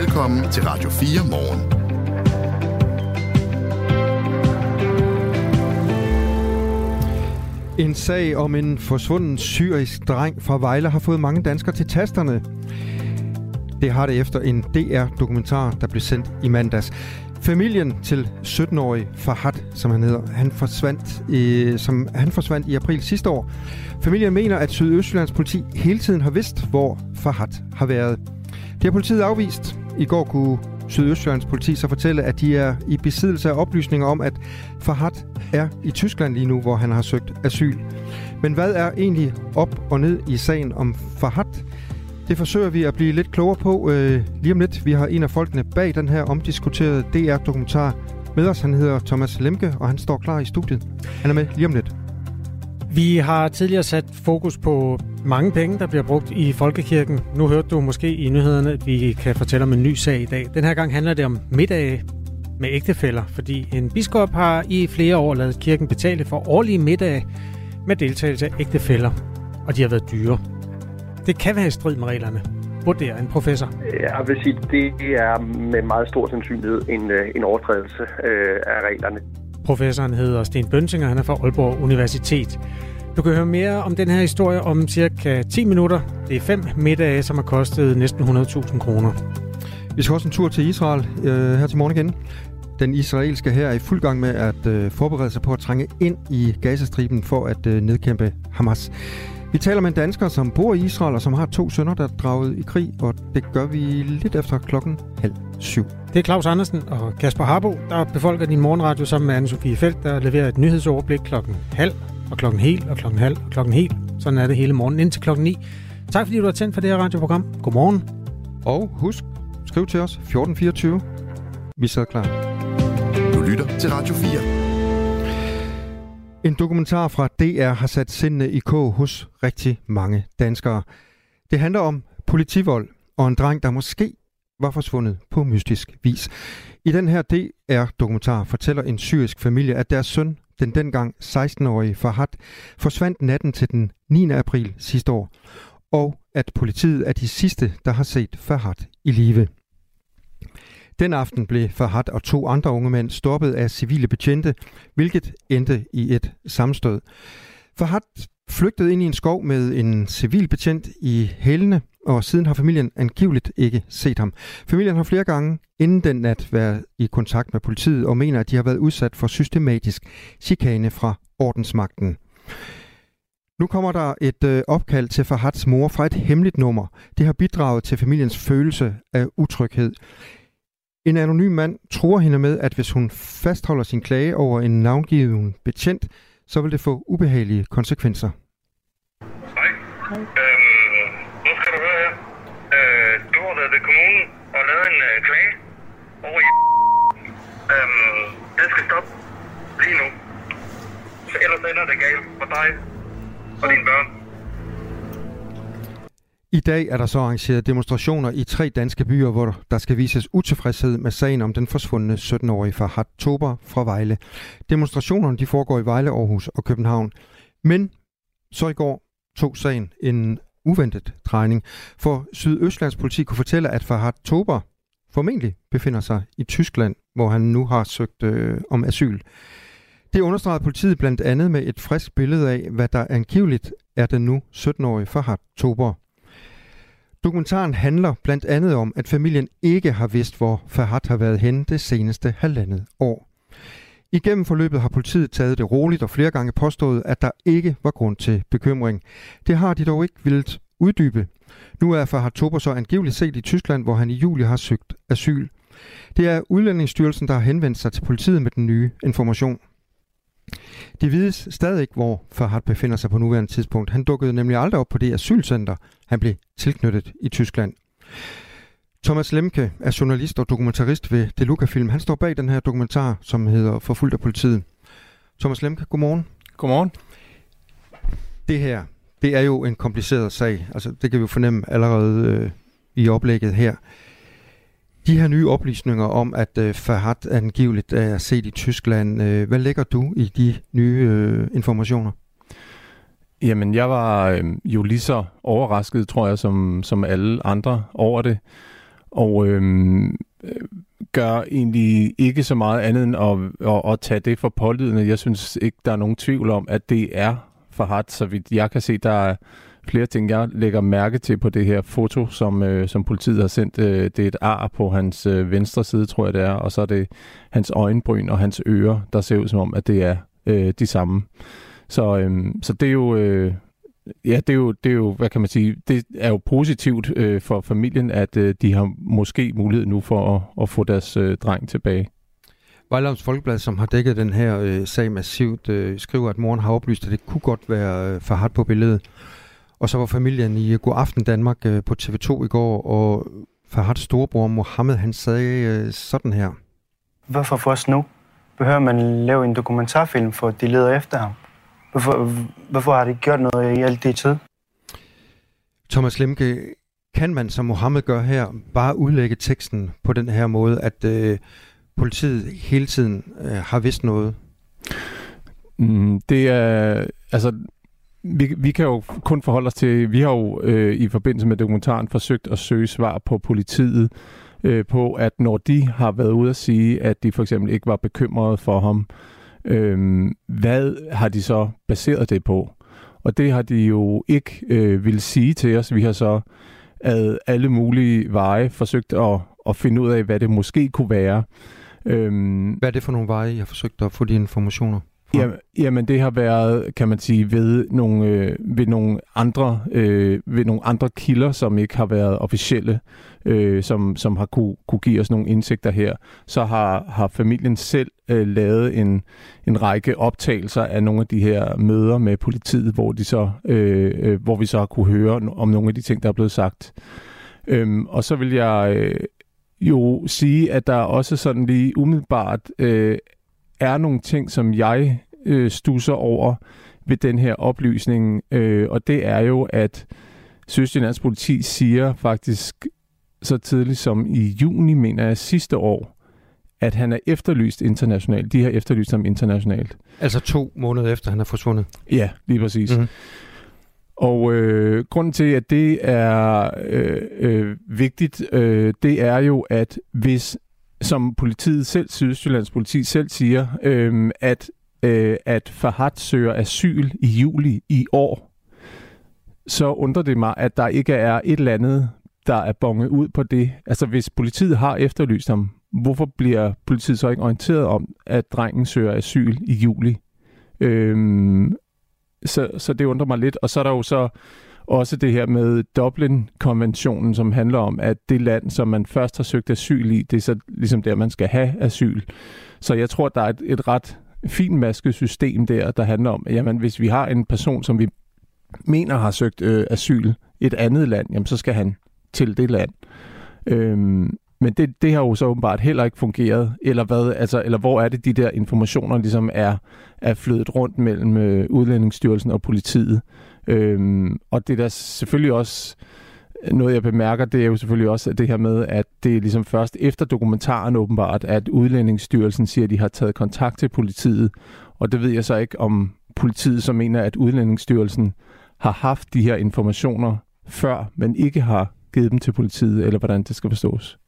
Velkommen til Radio 4 morgen. En sag om en forsvunden syrisk dreng fra Vejle har fået mange danskere til tasterne. Det har det efter en DR-dokumentar, der blev sendt i mandags. Familien til 17-årig Fahad, som han hedder, han forsvandt, i, som han forsvandt i april sidste år. Familien mener, at Sydøstjyllands politi hele tiden har vidst, hvor Fahad har været. Det har politiet afvist. I går kunne Sydøstjyllands politi så fortælle, at de er i besiddelse af oplysninger om, at Fahad er i Tyskland lige nu, hvor han har søgt asyl. Men hvad er egentlig op og ned i sagen om Fahad? Det forsøger vi at blive lidt klogere på øh, lige om lidt. Vi har en af folkene bag den her omdiskuterede DR-dokumentar med os. Han hedder Thomas Lemke, og han står klar i studiet. Han er med lige om lidt. Vi har tidligere sat fokus på mange penge, der bliver brugt i folkekirken. Nu hørte du måske i nyhederne, at vi kan fortælle om en ny sag i dag. Den her gang handler det om middage med ægtefæller, fordi en biskop har i flere år lavet kirken betale for årlige middage med deltagelse af ægtefæller, og de har været dyre. Det kan være i strid med reglerne, vurderer en professor. Jeg vil sige, det er med meget stor sandsynlighed en, øh, en overtrædelse øh, af reglerne. Professoren hedder Sten Bønsinger, han er fra Aalborg Universitet. Du kan høre mere om den her historie om cirka 10 minutter. Det er fem middage, som har kostet næsten 100.000 kroner. Vi skal også en tur til Israel øh, her til morgen igen. Den israelske her er i fuld gang med at øh, forberede sig på at trænge ind i Gazastriben for at øh, nedkæmpe Hamas. Vi taler med en dansker, som bor i Israel og som har to sønner, der er draget i krig, og det gør vi lidt efter klokken halv syv. Det er Claus Andersen og Kasper Harbo, der befolker din morgenradio sammen med Anne-Sophie Felt, der leverer et nyhedsoverblik klokken halv og klokken hel og klokken halv og klokken hel. Sådan er det hele morgen indtil klokken 9. Tak fordi du har tændt for det her radioprogram. Godmorgen. Og husk, skriv til os 1424. Vi sidder klar. Du lytter til Radio 4. En dokumentar fra DR har sat sindene i kog hos rigtig mange danskere. Det handler om politivold og en dreng, der måske var forsvundet på mystisk vis. I den her DR-dokumentar fortæller en syrisk familie, at deres søn, den dengang 16-årige Fahad, forsvandt natten til den 9. april sidste år, og at politiet er de sidste, der har set Fahad i live. Den aften blev Fahad og to andre unge mænd stoppet af civile betjente, hvilket endte i et sammenstød. Fahad flygtede ind i en skov med en civil betjent i hælene, og siden har familien angiveligt ikke set ham. Familien har flere gange inden den nat været i kontakt med politiet og mener, at de har været udsat for systematisk chikane fra ordensmagten. Nu kommer der et øh, opkald til Fahads mor fra et hemmeligt nummer. Det har bidraget til familiens følelse af utryghed. En anonym mand tror hende med, at hvis hun fastholder sin klage over en navngiven betjent, så vil det få ubehagelige konsekvenser. Hej. Øhm, nu skal du høre her. Øh, du har været ved kommunen og lavet en øh, klage over i... Øhm, det skal stoppe lige nu. Så ellers ender det galt for dig og dine børn. I dag er der så arrangeret demonstrationer i tre danske byer, hvor der skal vises utilfredshed med sagen om den forsvundne 17-årige Farhat Tober fra Vejle. Demonstrationerne de foregår i Vejle, Aarhus og København. Men så i går tog sagen en uventet drejning, for Sydøstlands politi kunne fortælle, at Farhat Tober formentlig befinder sig i Tyskland, hvor han nu har søgt øh, om asyl. Det understregede politiet blandt andet med et frisk billede af, hvad der angiveligt er den nu 17-årige Farhat Tober. Dokumentaren handler blandt andet om, at familien ikke har vidst, hvor Fahad har været henne det seneste halvandet år. Igennem forløbet har politiet taget det roligt og flere gange påstået, at der ikke var grund til bekymring. Det har de dog ikke vildt uddybe. Nu er Fahad Tober så angiveligt set i Tyskland, hvor han i juli har søgt asyl. Det er Udlændingsstyrelsen, der har henvendt sig til politiet med den nye information. Det vides stadig ikke, hvor Fahad befinder sig på nuværende tidspunkt. Han dukkede nemlig aldrig op på det asylcenter, han blev tilknyttet i Tyskland. Thomas Lemke er journalist og dokumentarist ved Deluca Film. Han står bag den her dokumentar, som hedder Forfulgt af politiet. Thomas Lemke, godmorgen. Godmorgen. Det her, det er jo en kompliceret sag. Altså, det kan vi jo fornemme allerede øh, i oplægget her. De her nye oplysninger om, at øh, Fahad angiveligt er set i Tyskland, øh, hvad lægger du i de nye øh, informationer? Jamen, jeg var øh, jo lige så overrasket, tror jeg, som, som alle andre over det. og øh, gør egentlig ikke så meget andet end at, at, at tage det for pålydende. Jeg synes ikke, der er nogen tvivl om, at det er Fahad, så vidt jeg kan se, der er flere ting, jeg lægger mærke til på det her foto, som, øh, som politiet har sendt. Øh, det er et ar på hans øh, venstre side, tror jeg det er, og så er det hans øjenbryn og hans ører, der ser ud som om, at det er øh, de samme. Så, øh, så det er jo... Øh, Ja, det er, jo, det er jo, hvad kan man sige, det er jo positivt øh, for familien, at øh, de har måske mulighed nu for at, at få deres øh, dreng tilbage. Vejlams Folkeblad, som har dækket den her øh, sag massivt, øh, skriver, at moren har oplyst, at det kunne godt være øh, Fahad på billedet. Og så var familien i God Aften Danmark øh, på TV2 i går, og Fahads storebror Mohammed, han sagde øh, sådan her. Hvorfor først nu? Behøver man lave en dokumentarfilm, for de leder efter ham? Hvorfor, hvorfor har de gjort noget i alt det tid? Thomas Lemke, kan man, som Mohammed gør her, bare udlægge teksten på den her måde, at øh, politiet hele tiden øh, har vidst noget? Mm, det er, altså, vi, vi kan jo kun forholde os til, vi har jo øh, i forbindelse med dokumentaren forsøgt at søge svar på politiet, øh, på at når de har været ude at sige, at de for eksempel ikke var bekymrede for ham, øh, hvad har de så baseret det på? Og det har de jo ikke øh, vil sige til os. Vi har så ad alle mulige veje forsøgt at, at finde ud af, hvad det måske kunne være. Øhm, hvad er det for nogle veje, jeg har forsøgt at få de informationer? Ja, jamen det har været, kan man sige, ved nogle, øh, ved nogle andre øh, ved nogle andre kilder, som ikke har været officielle, øh, som, som har kunne, kunne give os nogle indsigter her. Så har, har familien selv øh, lavet en, en række optagelser af nogle af de her møder med politiet, hvor de så øh, øh, hvor vi så har kunne høre om nogle af de ting, der er blevet sagt. Øhm, og så vil jeg øh, jo sige, at der også sådan lige umiddelbart øh, er nogle ting, som jeg øh, stusser over ved den her oplysning, øh, og det er jo, at Sydstjyllands politi siger faktisk så tidligt som i juni, mener jeg, sidste år, at han er efterlyst internationalt. De har efterlyst ham internationalt. Altså to måneder efter, han er forsvundet? Ja, lige præcis. Mm-hmm. Og øh, grunden til, at det er øh, øh, vigtigt, øh, det er jo, at hvis som politiet selv, Sydjyllands politi selv siger, øh, at, øh, at Fahad søger asyl i juli i år, så undrer det mig, at der ikke er et eller andet, der er bonget ud på det. Altså hvis politiet har efterlyst ham, hvorfor bliver politiet så ikke orienteret om, at drengen søger asyl i juli? Øhm, så, så det undrer mig lidt. Og så er der jo så også det her med Dublin-konventionen, som handler om, at det land, som man først har søgt asyl i, det er så ligesom der, man skal have asyl. Så jeg tror, der er et, et ret finmasket system der, der handler om, at jamen, hvis vi har en person, som vi mener har søgt øh, asyl et andet land, jamen, så skal han til det land. Øhm, men det, det har jo så åbenbart heller ikke fungeret, eller hvad, altså, eller hvor er det, de der informationer ligesom er, er flyttet rundt mellem øh, Udlændingsstyrelsen og politiet. Øhm, og det der selvfølgelig også øh, noget, jeg bemærker, det er jo selvfølgelig også det her med, at det er ligesom først efter dokumentaren åbenbart, at Udlændingsstyrelsen siger, at de har taget kontakt til politiet. Og det ved jeg så ikke, om politiet så mener, at Udlændingsstyrelsen har haft de her informationer før, men ikke har givet dem til politiet, eller hvordan det skal forstås.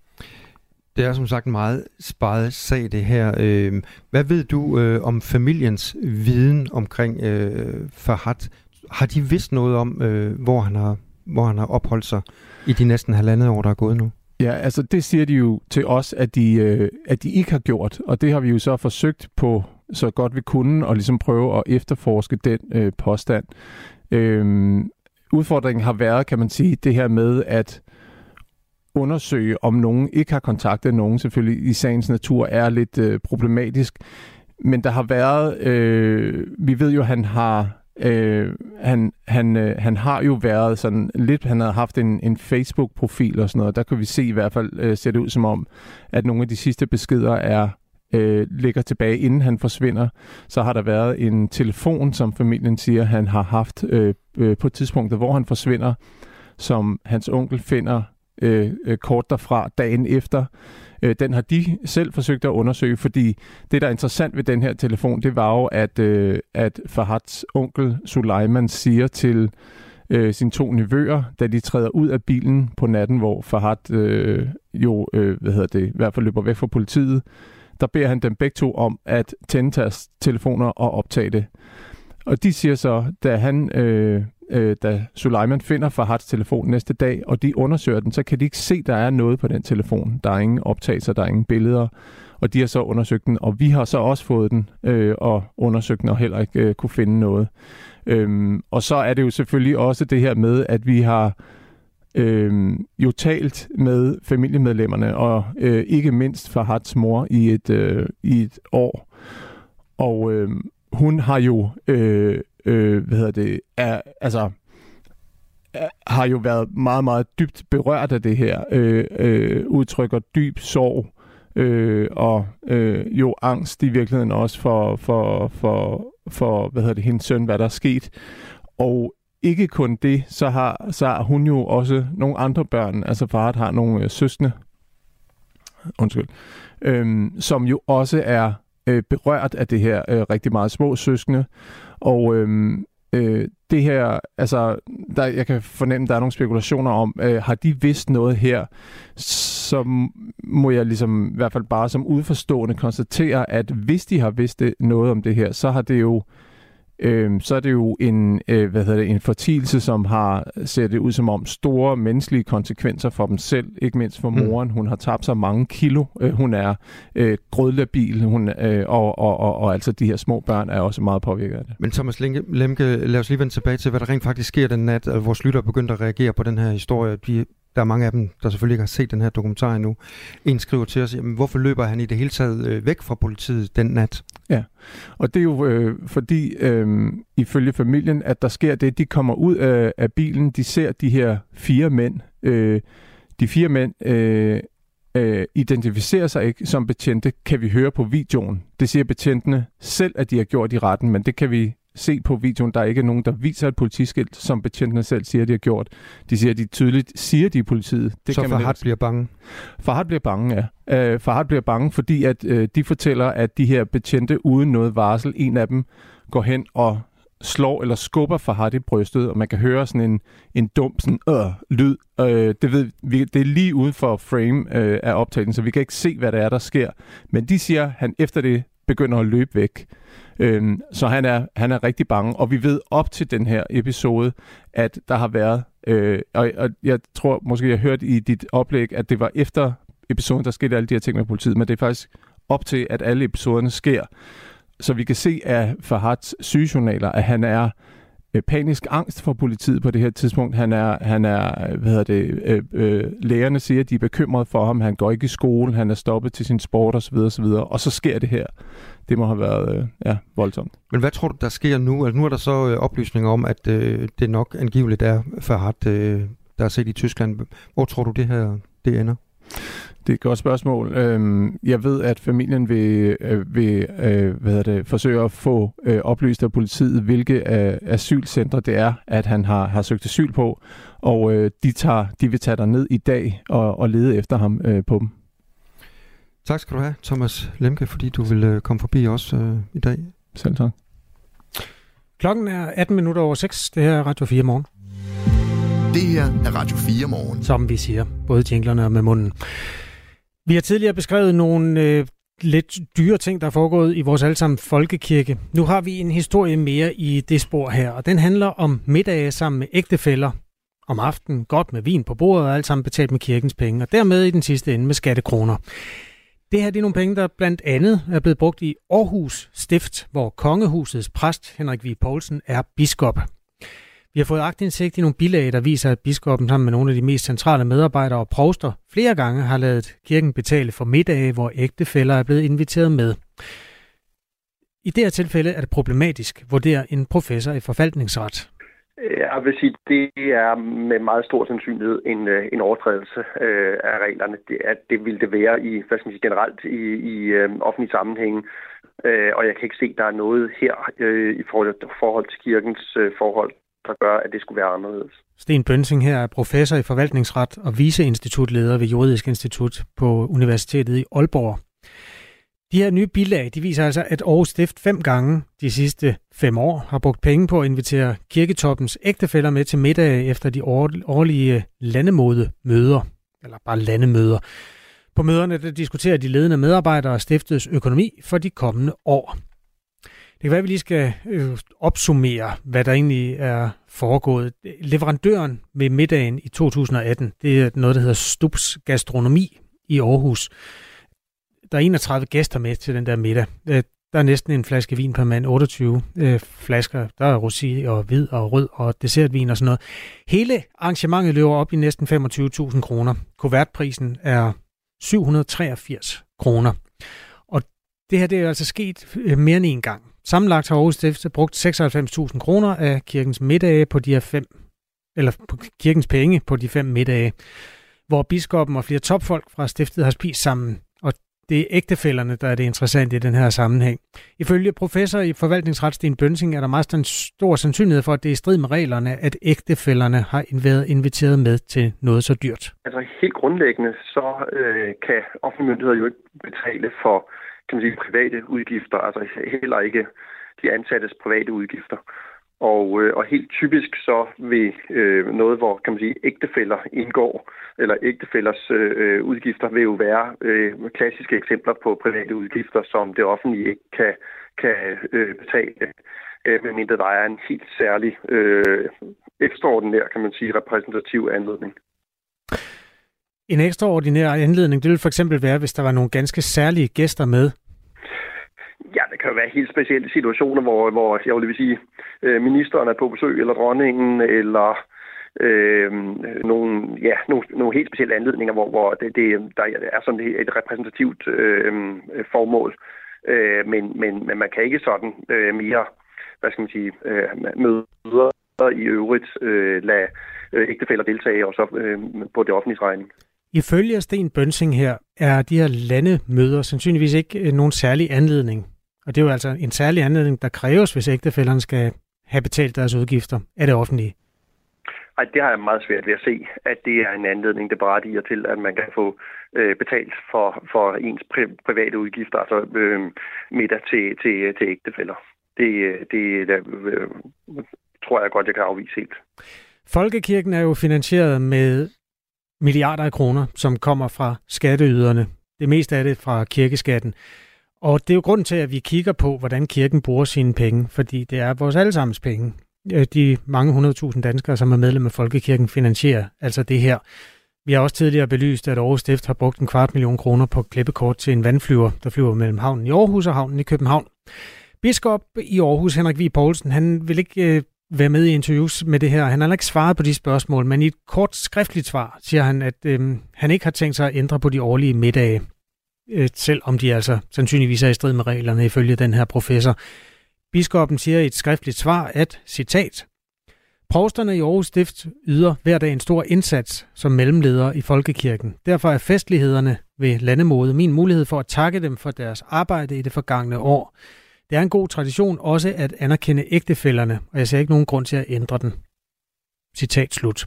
Det er som sagt en meget sparet sag, det her. Øhm, hvad ved du øh, om familiens viden omkring øh, Fahad? Har de vidst noget om, øh, hvor, han har, hvor han har opholdt sig i de næsten halvandet år, der er gået nu? Ja, altså det siger de jo til os, at de, øh, at de ikke har gjort, og det har vi jo så forsøgt på så godt vi kunne, og ligesom prøve at efterforske den øh, påstand. Øhm, udfordringen har været, kan man sige, det her med at undersøge, om nogen ikke har kontaktet nogen, selvfølgelig i sagens natur, er lidt øh, problematisk. Men der har været, øh, vi ved jo, at han har Øh, han, han, øh, han har jo været sådan lidt, han har haft en, en Facebook-profil og sådan noget. Der kan vi se i hvert fald, øh, ser det ud som om, at nogle af de sidste beskeder er øh, ligger tilbage, inden han forsvinder. Så har der været en telefon, som familien siger, han har haft øh, øh, på tidspunktet, hvor han forsvinder, som hans onkel finder øh, øh, kort derfra dagen efter. Øh, den har de selv forsøgt at undersøge, fordi det, der er interessant ved den her telefon, det var jo, at, øh, at Fahads onkel Suleiman siger til øh, sine to nevøer, da de træder ud af bilen på natten, hvor Fahad øh, jo, øh, hvad hedder det, i hvert fald løber væk fra politiet. Der beder han dem begge to om at tænde deres telefoner og optage det. Og de siger så, da han, øh, øh, da Suleiman finder Fahads telefon næste dag, og de undersøger den, så kan de ikke se, at der er noget på den telefon. Der er ingen optagelser, der er ingen billeder, og de har så undersøgt den, og vi har så også fået den øh, og undersøgt den og heller ikke øh, kunne finde noget. Øhm, og så er det jo selvfølgelig også det her med, at vi har øh, jo talt med familiemedlemmerne, og øh, ikke mindst Fahads mor i et, øh, i et år. Og øh, hun har jo, øh, øh, hvad hedder det, er, altså, er, har jo været meget, meget dybt berørt af det her, øh, øh, udtrykker dyb sorg, øh, og øh, jo angst i virkeligheden også for, for, for, for hvad hedder det, hendes søn, hvad der er sket. Og ikke kun det, så har, så har hun jo også nogle andre børn, altså far har nogle øh, søskende, undskyld, øh, som jo også er øh, berørt af det her øh, rigtig meget små søskende. Og øh, øh, det her, altså, der, jeg kan fornemme, der er nogle spekulationer om, øh, har de vidst noget her, så må jeg ligesom i hvert fald bare som udforstående konstatere, at hvis de har vidst det, noget om det her, så har det jo øh, så er det jo en, øh, hvad hedder det, en fortielse, som har ser det ud som om store menneskelige konsekvenser for dem selv, ikke mindst for mm. moren. Mm. Hun har tabt sig mange kilo. Øh, hun er øh, grødlabil, hun, øh, og, og, og, og altså de her små børn er også meget påvirket af det. Men Thomas Lemke, lad os lige vende tilbage til, hvad der rent faktisk sker den nat, at vores lytter begyndte at reagere på den her historie. De der er mange af dem, der selvfølgelig ikke har set den her dokumentar endnu. En skriver til os, jamen, hvorfor løber han i det hele taget øh, væk fra politiet den nat? Ja, og det er jo øh, fordi, øh, ifølge familien, at der sker det, de kommer ud af, af bilen, de ser de her fire mænd. Øh, de fire mænd øh, øh, identificerer sig ikke som betjente, kan vi høre på videoen. Det siger betjentene selv, at de har gjort i retten, men det kan vi se på videoen, der er ikke nogen, der viser et politiskilt, som betjentene selv siger, de har gjort. De siger, de tydeligt siger, de er politiet. Det Så kan Farhat bliver bange? Farhat bliver bange, ja. Uh, Farhat bliver bange, fordi at uh, de fortæller, at de her betjente uden noget varsel, en af dem går hen og slår eller skubber Farhat i brystet, og man kan høre sådan en, en dum sådan, øh, lyd. Uh, det, ved vi, det er lige uden for frame uh, af optagelsen, så vi kan ikke se, hvad der er, der sker. Men de siger, at han efter det begynder at løbe væk. Øhm, så han er, han er rigtig bange, og vi ved op til den her episode, at der har været, øh, og, og jeg tror måske, jeg hørte i dit oplæg, at det var efter episoden, der skete alle de her ting med politiet, men det er faktisk op til, at alle episoderne sker. Så vi kan se af Fahats sygejournaler, at han er Øh, panisk angst for politiet på det her tidspunkt. Han er, han er hvad hedder det, øh, øh, lægerne siger, at de er bekymrede for ham. Han går ikke i skole, han er stoppet til sin sport osv. osv. Og så sker det her. Det må have været øh, ja, voldsomt. Men hvad tror du, der sker nu? Altså, nu er der så øh, oplysninger om, at øh, det nok angiveligt er Farhat, øh, der er set i Tyskland. Hvor tror du, det her det ender? Det er et godt spørgsmål. Øhm, jeg ved, at familien vil, øh, vil øh, hvad det, forsøge at få øh, oplyst af politiet, hvilke asylcentre det er, at han har, har søgt asyl på, og de, tager, de vil tage der ned i dag og, og lede efter ham på dem. Tak skal du have, Thomas Lemke, fordi du vil komme forbi os øh, i dag. Selv tak. Klokken er 18 minutter over 6. Det her er Radio 4 morgen. Det her er Radio 4 morgen. Som vi siger, både jinglerne og med munden. Vi har tidligere beskrevet nogle øh, lidt dyre ting, der er foregået i vores allesammen folkekirke. Nu har vi en historie mere i det spor her, og den handler om middage sammen med ægtefæller om aftenen, godt med vin på bordet og alt sammen betalt med kirkens penge, og dermed i den sidste ende med skattekroner. Det her det er nogle penge, der blandt andet er blevet brugt i Aarhus Stift, hvor kongehusets præst Henrik V. Poulsen er biskop. Vi har fået agtindsigt i nogle bilag, der viser, at biskoppen sammen med nogle af de mest centrale medarbejdere og provster flere gange har lavet kirken betale for middage, hvor ægtefæller er blevet inviteret med. I det her tilfælde er det problematisk, vurderer en professor i forvaltningsret. Jeg vil sige, det er med meget stor sandsynlighed en, øh, en overtrædelse øh, af reglerne. Det, at det ville det være i, hvad skal man sige, generelt i, i øh, offentlige sammenhænge. Øh, og jeg kan ikke se, at der er noget her øh, i forhold, forhold til kirkens øh, forhold, der gør, at det skulle være anderledes. Sten Bønsing her er professor i forvaltningsret og viceinstitutleder ved Juridisk Institut på Universitetet i Aalborg. De her nye bilag, de viser altså, at Aarhus Stift fem gange de sidste fem år har brugt penge på at invitere kirketoppens ægtefæller med til middag efter de årlige landemodemøder, eller bare landemøder. På møderne der diskuterer de ledende medarbejdere stiftets økonomi for de kommende år. Det kan være, at vi lige skal øh, opsummere, hvad der egentlig er foregået. Leverandøren ved middagen i 2018, det er noget, der hedder Stups Gastronomi i Aarhus. Der er 31 gæster med til den der middag. Øh, der er næsten en flaske vin per mand, 28 øh, flasker. Der er rosé og hvid og rød og dessertvin og sådan noget. Hele arrangementet løber op i næsten 25.000 kroner. Kuvertprisen er 783 kroner. Og det her det er altså sket øh, mere end en gang. Sammenlagt har Aarhus Stift brugt 96.000 kroner af kirkens middage på de her fem, eller på kirkens penge på de fem middage, hvor biskoppen og flere topfolk fra stiftet har spist sammen. Og det er ægtefælderne, der er det interessante i den her sammenhæng. Ifølge professor i forvaltningsret Sten Bønsing er der meget stor sandsynlighed for, at det er i strid med reglerne, at ægtefælderne har været inviteret med til noget så dyrt. Altså helt grundlæggende, så øh, kan offentlige myndigheder jo ikke betale for kan man sige, private udgifter, altså heller ikke de ansattes private udgifter. Og, øh, og helt typisk så vil øh, noget, hvor kan man sige, ægtefæller indgår, eller ægtefællers øh, udgifter, vil jo være øh, klassiske eksempler på private udgifter, som det offentlige ikke kan, kan øh, betale, øh, medmindre der er en helt særlig, øh, ekstraordinær, kan man sige, repræsentativ anledning. En ekstraordinær anledning, det vil for eksempel være, hvis der var nogle ganske særlige gæster med. Ja, det kan jo være helt specielle situationer, hvor, hvor altså, jeg vil sige, øh, ministeren er på besøg, eller dronningen, eller øh, nogle, ja, nogle, nogle helt specielle anledninger, hvor, hvor det, det, der er sådan et repræsentativt øh, formål. Øh, men, men, men man kan ikke sådan øh, mere, hvad skal man sige, øh, møder i øvrigt øh, lade øh, ægtefælder deltage og så øh, på det offentlige regning. Ifølge Sten Bønsing her, er de her landemøder sandsynligvis ikke øh, nogen særlig anledning. Og det er jo altså en særlig anledning, der kræves, hvis ægtefælderne skal have betalt deres udgifter af det offentlige. Ej, det har jeg meget svært ved at se, at det er en anledning, der berettiger til, at man kan få øh, betalt for, for ens pri- private udgifter, altså øh, middag til, til, til ægtefælder. Det, det øh, tror jeg godt, jeg kan afvise helt. Folkekirken er jo finansieret med milliarder af kroner, som kommer fra skatteyderne. Det meste af det fra kirkeskatten. Og det er jo grunden til, at vi kigger på, hvordan kirken bruger sine penge, fordi det er vores allesammens penge. Øh, de mange hundredtusind danskere, som er medlem af Folkekirken, finansierer altså det her. Vi har også tidligere belyst, at Aarhus Stift har brugt en kvart million kroner på klippekort til en vandflyver, der flyver mellem havnen i Aarhus og havnen i København. Biskop i Aarhus, Henrik V. Poulsen, han vil ikke øh, være med i interviews med det her. Han har ikke svaret på de spørgsmål, men i et kort skriftligt svar siger han, at øh, han ikke har tænkt sig at ændre på de årlige middage, øh, selvom de altså sandsynligvis er i strid med reglerne ifølge den her professor. Biskoppen siger i et skriftligt svar, at, citat, Provsterne i Aarhus Stift yder hver dag en stor indsats som mellemledere i folkekirken. Derfor er festlighederne ved landemode min mulighed for at takke dem for deres arbejde i det forgangne år. Det er en god tradition også at anerkende ægtefælderne, og jeg ser ikke nogen grund til at ændre den. Citat slut.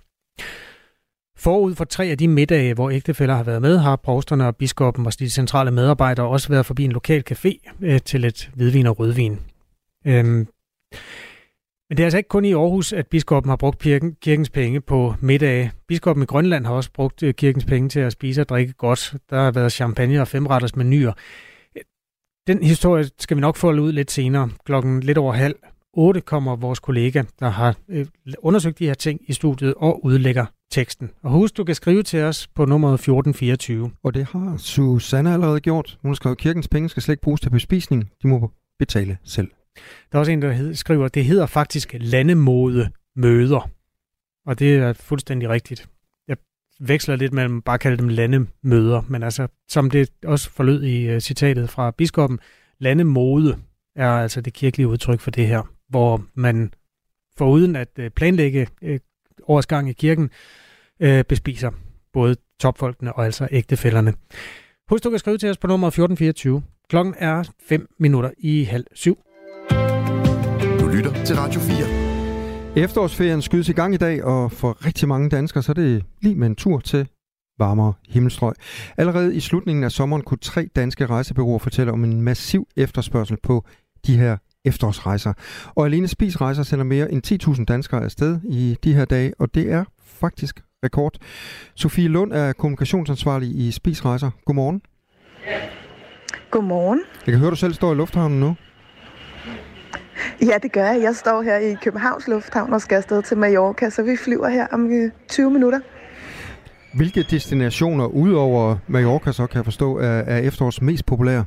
Forud for tre af de middage, hvor ægtefæller har været med, har provsterne og biskoppen og de centrale medarbejdere også været forbi en lokal café øh, til et hvidvin og rødvin. Øhm, men det er altså ikke kun i Aarhus, at biskoppen har brugt kirkens penge på middage. Biskoppen i Grønland har også brugt øh, kirkens penge til at spise og drikke godt. Der har været champagne og femretters menuer. Den historie skal vi nok folde ud lidt senere. Klokken lidt over halv 8 kommer vores kollega, der har øh, undersøgt de her ting i studiet og udlægger teksten. Og husk, du kan skrive til os på nummeret 1424. Og det har Susanne allerede gjort. Hun har skrevet, kirkens penge skal slet ikke bruges til bespisning. De må betale selv. Der er også en, der skriver, det hedder faktisk landemode møder. Og det er fuldstændig rigtigt veksler lidt mellem bare kalde dem landemøder, men altså, som det også forlød i uh, citatet fra biskoppen, landemode er altså det kirkelige udtryk for det her, hvor man foruden at uh, planlægge uh, i kirken, uh, bespiser både topfolkene og altså ægtefælderne. Husk, du kan skrive til os på nummer 1424. Klokken er 5 minutter i halv syv. Du lytter til Radio 4. Efterårsferien skydes i gang i dag, og for rigtig mange danskere, så er det lige med en tur til varmere himmelstrøg. Allerede i slutningen af sommeren kunne tre danske rejsebureauer fortælle om en massiv efterspørgsel på de her efterårsrejser. Og alene Spisrejser sender mere end 10.000 danskere afsted i de her dage, og det er faktisk rekord. Sofie Lund er kommunikationsansvarlig i Spisrejser. Godmorgen. Godmorgen. Jeg kan høre, du selv står i lufthavnen nu. Ja, det gør jeg. Jeg står her i Københavns Lufthavn og skal afsted til Mallorca, så vi flyver her om øh, 20 minutter. Hvilke destinationer udover Mallorca, så kan jeg forstå, er, er efterårs mest populære?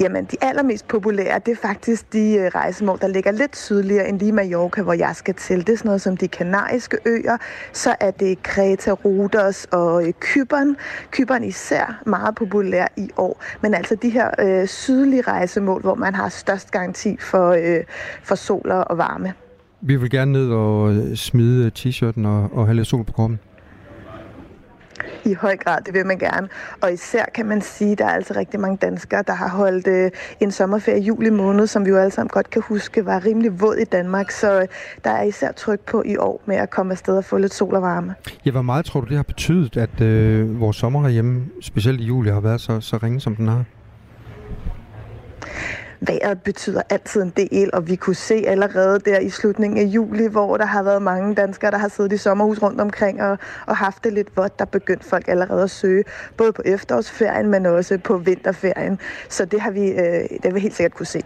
Jamen, de allermest populære, det er faktisk de øh, rejsemål, der ligger lidt sydligere end lige Mallorca, hvor jeg skal til. Det er sådan noget som de kanariske øer, så er det Kreta, Rodos og øh, Kypern. Kyberen. Kyberen især meget populær i år, men altså de her øh, sydlige rejsemål, hvor man har størst garanti for, øh, for sol og varme. Vi vil gerne ned og øh, smide t-shirten og, og have lidt sol på kroppen. I høj grad, det vil man gerne. Og især kan man sige, at der er altså rigtig mange danskere, der har holdt øh, en sommerferie i juli måned, som vi jo alle sammen godt kan huske, var rimelig våd i Danmark. Så øh, der er især tryk på i år med at komme afsted og få lidt sol og varme. Ja, hvor meget tror du, det har betydet, at øh, vores sommer herhjemme, specielt i juli, har været så, så ringe, som den har? Vejret betyder altid en del, og vi kunne se allerede der i slutningen af juli, hvor der har været mange danskere, der har siddet i sommerhus rundt omkring og, og haft det lidt vådt, der begyndte folk allerede at søge, både på efterårsferien, men også på vinterferien. Så det har vi, øh, det har vi helt sikkert kunne se.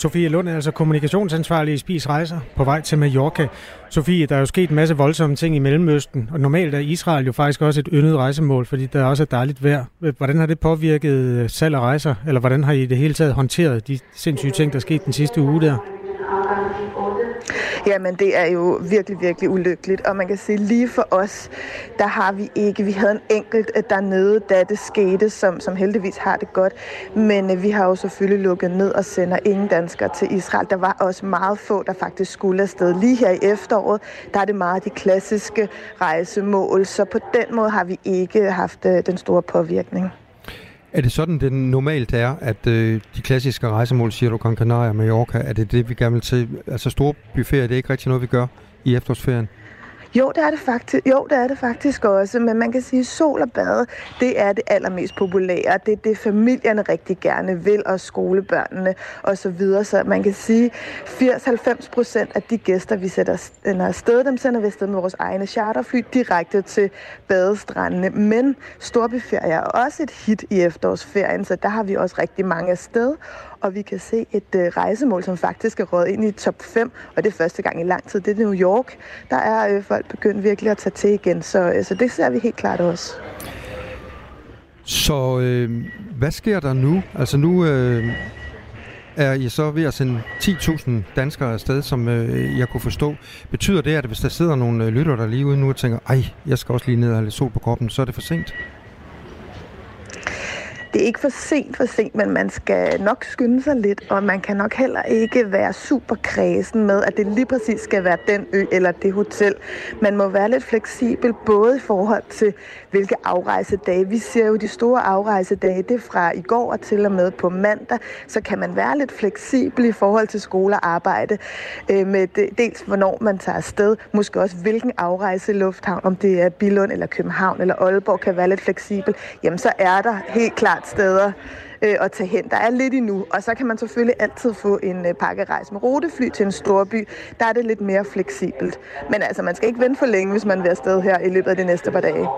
Sofie Lund er altså kommunikationsansvarlig i Spis Rejser på vej til Mallorca. Sofie, der er jo sket en masse voldsomme ting i Mellemøsten, og normalt er Israel jo faktisk også et yndet rejsemål, fordi der også er dejligt vejr. Hvordan har det påvirket salg af rejser, eller hvordan har I det hele taget håndteret de sindssyge ting, der er sket den sidste uge der? Jamen, det er jo virkelig, virkelig ulykkeligt. Og man kan sige, lige for os, der har vi ikke. Vi havde en enkelt øh, dernede, da det skete, som, som heldigvis har det godt. Men øh, vi har jo selvfølgelig lukket ned og sender ingen danskere til Israel. Der var også meget få, der faktisk skulle afsted. Lige her i efteråret, der er det meget de klassiske rejsemål. Så på den måde har vi ikke haft øh, den store påvirkning. Er det sådan, det normalt er, at øh, de klassiske rejsemål, siger du, Gran Canaria og Mallorca, er det det, vi gerne vil til? Altså store buffeter, det er ikke rigtig noget, vi gør i efterårsferien? Jo, det er det faktisk, jo, det er det faktisk også, men man kan sige, at sol og bade, det er det allermest populære. Det er det, familierne rigtig gerne vil, og skolebørnene osv. Så, videre. så man kan sige, 80-90 procent af de gæster, vi sætter afsted, dem sender vi afsted med vores egne charterfly direkte til badestrandene. Men storbyferie er også et hit i efterårsferien, så der har vi også rigtig mange afsted og vi kan se et øh, rejsemål, som faktisk er råd ind i top 5, og det er første gang i lang tid, det er New York. Der er øh, folk begyndt virkelig at tage til igen, så, øh, så det ser vi helt klart også. Så øh, hvad sker der nu? Altså nu øh, er I så ved at sende 10.000 danskere afsted, som øh, jeg kunne forstå. Betyder det, at hvis der sidder nogle øh, lytter der lige ude nu og tænker, ej, jeg skal også lige ned og have lidt sol på kroppen, så er det for sent? Det er ikke for sent for sent, men man skal nok skynde sig lidt, og man kan nok heller ikke være super kredsen med, at det lige præcis skal være den ø eller det hotel. Man må være lidt fleksibel, både i forhold til, hvilke afrejsedage. Vi ser jo de store afrejsedage, det er fra i går og til og med på mandag, så kan man være lidt fleksibel i forhold til skole og arbejde øh, med det, dels hvornår man tager afsted, måske også hvilken afrejse i lufthavn, om det er Billund eller København eller Aalborg, kan være lidt fleksibel. Jamen så er der helt klart steder øh, at tage hen. Der er lidt endnu, og så kan man selvfølgelig altid få en øh, pakkerejse med rutefly til en storby. Der er det lidt mere fleksibelt. Men altså, man skal ikke vente for længe, hvis man vil afsted her i løbet af de næste par dage.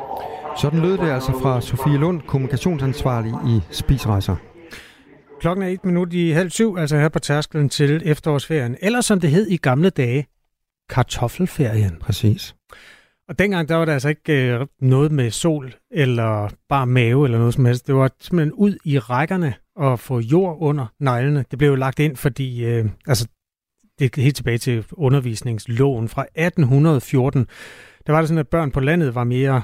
Sådan lød det altså fra Sofie Lund, kommunikationsansvarlig i Spisrejser. Klokken er et minut i halv syv, altså her på tærskelen til efterårsferien. Eller som det hed i gamle dage, kartoffelferien. Præcis. Og dengang, der var der altså ikke øh, noget med sol eller bare mave eller noget som helst. Det var simpelthen ud i rækkerne og få jord under neglene. Det blev jo lagt ind, fordi øh, altså, det er helt tilbage til undervisningsloven fra 1814. Der var det sådan, at børn på landet var mere,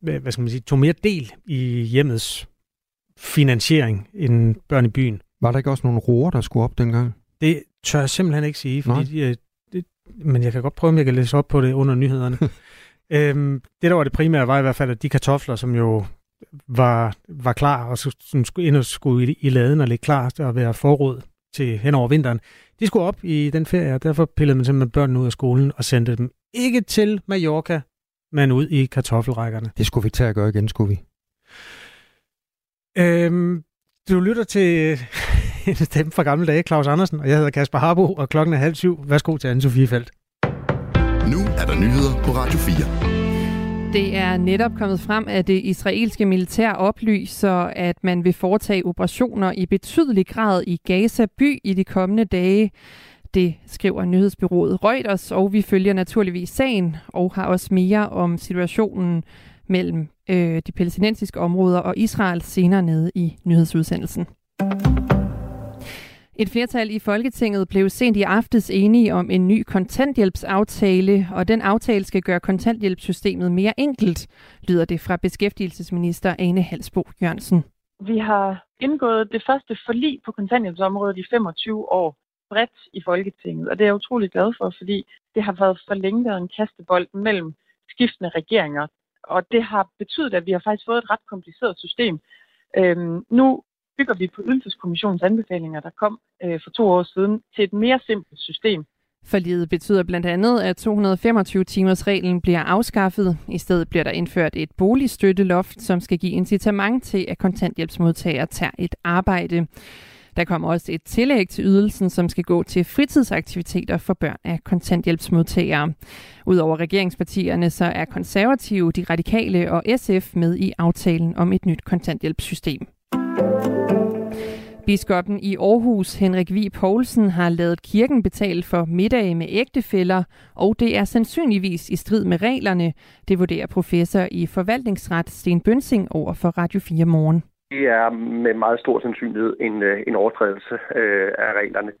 hvad skal man sige, tog mere del i hjemmets finansiering end børn i byen. Var der ikke også nogle roer, der skulle op dengang? Det tør jeg simpelthen ikke sige, fordi de, øh, det, men jeg kan godt prøve, om jeg kan læse op på det under nyhederne. Øhm, det, der var det primære, var i hvert fald, at de kartofler, som jo var, var klar, og som skulle ind og skulle i, i laden og ligge klar til at være forråd til hen over vinteren, de skulle op i den ferie, og derfor pillede man simpelthen børnene ud af skolen og sendte dem ikke til Mallorca, man ud i kartoffelrækkerne. Det skulle vi tage at gøre igen, skulle vi. Øhm, du lytter til en stemme fra gamle dage, Claus Andersen, og jeg hedder Kasper Harbo, og klokken er halv syv. Værsgo til Anne-Sophie Feldt. Nu er der nyheder på Radio 4. Det er netop kommet frem, at det israelske militær oplyser, at man vil foretage operationer i betydelig grad i Gaza by i de kommende dage. Det skriver nyhedsbyrået Reuters, og vi følger naturligvis sagen og har også mere om situationen mellem øh, de palæstinensiske områder og Israel senere nede i nyhedsudsendelsen. Et flertal i Folketinget blev sent i aftes enige om en ny kontanthjælpsaftale, og den aftale skal gøre kontanthjælpssystemet mere enkelt, lyder det fra beskæftigelsesminister Ane Halsbo Jørgensen. Vi har indgået det første forlig på kontanthjælpsområdet i 25 år bredt i Folketinget, og det er jeg utrolig glad for, fordi det har været for længe været en kastebold mellem skiftende regeringer, og det har betydet, at vi har faktisk fået et ret kompliceret system. Øhm, nu bygger vi på Ydelseskommissionens anbefalinger, der kom øh, for to år siden, til et mere simpelt system. Forliget betyder blandt andet, at 225-timers reglen bliver afskaffet. I stedet bliver der indført et boligstøtteloft, som skal give incitament til, at kontanthjælpsmodtagere tager et arbejde. Der kommer også et tillæg til ydelsen, som skal gå til fritidsaktiviteter for børn af kontanthjælpsmodtagere. Udover regeringspartierne, så er konservative, de radikale og SF med i aftalen om et nyt kontanthjælpssystem. Biskoppen i Aarhus, Henrik V. Poulsen, har lavet kirken betale for middage med ægtefæller, og det er sandsynligvis i strid med reglerne. Det vurderer professor i forvaltningsret Sten Bønsing over for Radio 4 Morgen. Det er med meget stor sandsynlighed en, øh, en overtrædelse øh, af reglerne.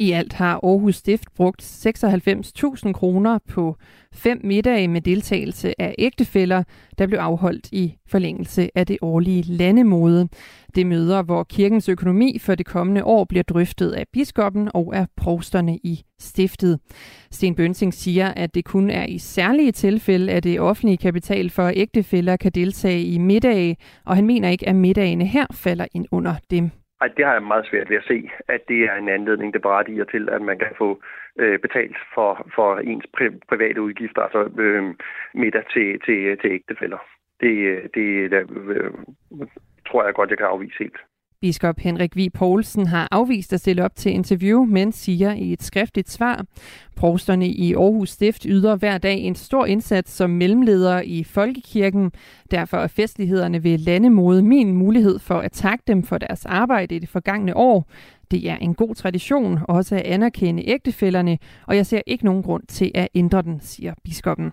I alt har Aarhus Stift brugt 96.000 kroner på fem middage med deltagelse af ægtefæller, der blev afholdt i forlængelse af det årlige landemode. Det møder, hvor kirkens økonomi for det kommende år bliver drøftet af biskoppen og af provsterne i stiftet. Sten Bønsing siger, at det kun er i særlige tilfælde, at det offentlige kapital for ægtefæller kan deltage i middage, og han mener ikke, at middagene her falder ind under dem. Ej, det har jeg meget svært ved at se, at det er en anledning, det berettiger til, at man kan få øh, betalt for, for ens pri- private udgifter, altså øh, middag til, til, til ægtefælder. Det, øh, det øh, øh, tror jeg godt, jeg kan afvise helt. Biskop Henrik V. Poulsen har afvist at stille op til interview, men siger i et skriftligt svar, Provsterne i Aarhus Stift yder hver dag en stor indsats som mellemledere i Folkekirken. Derfor er festlighederne ved landemode min mulighed for at takke dem for deres arbejde i det forgangne år. Det er en god tradition også at anerkende ægtefælderne, og jeg ser ikke nogen grund til at ændre den, siger biskoppen.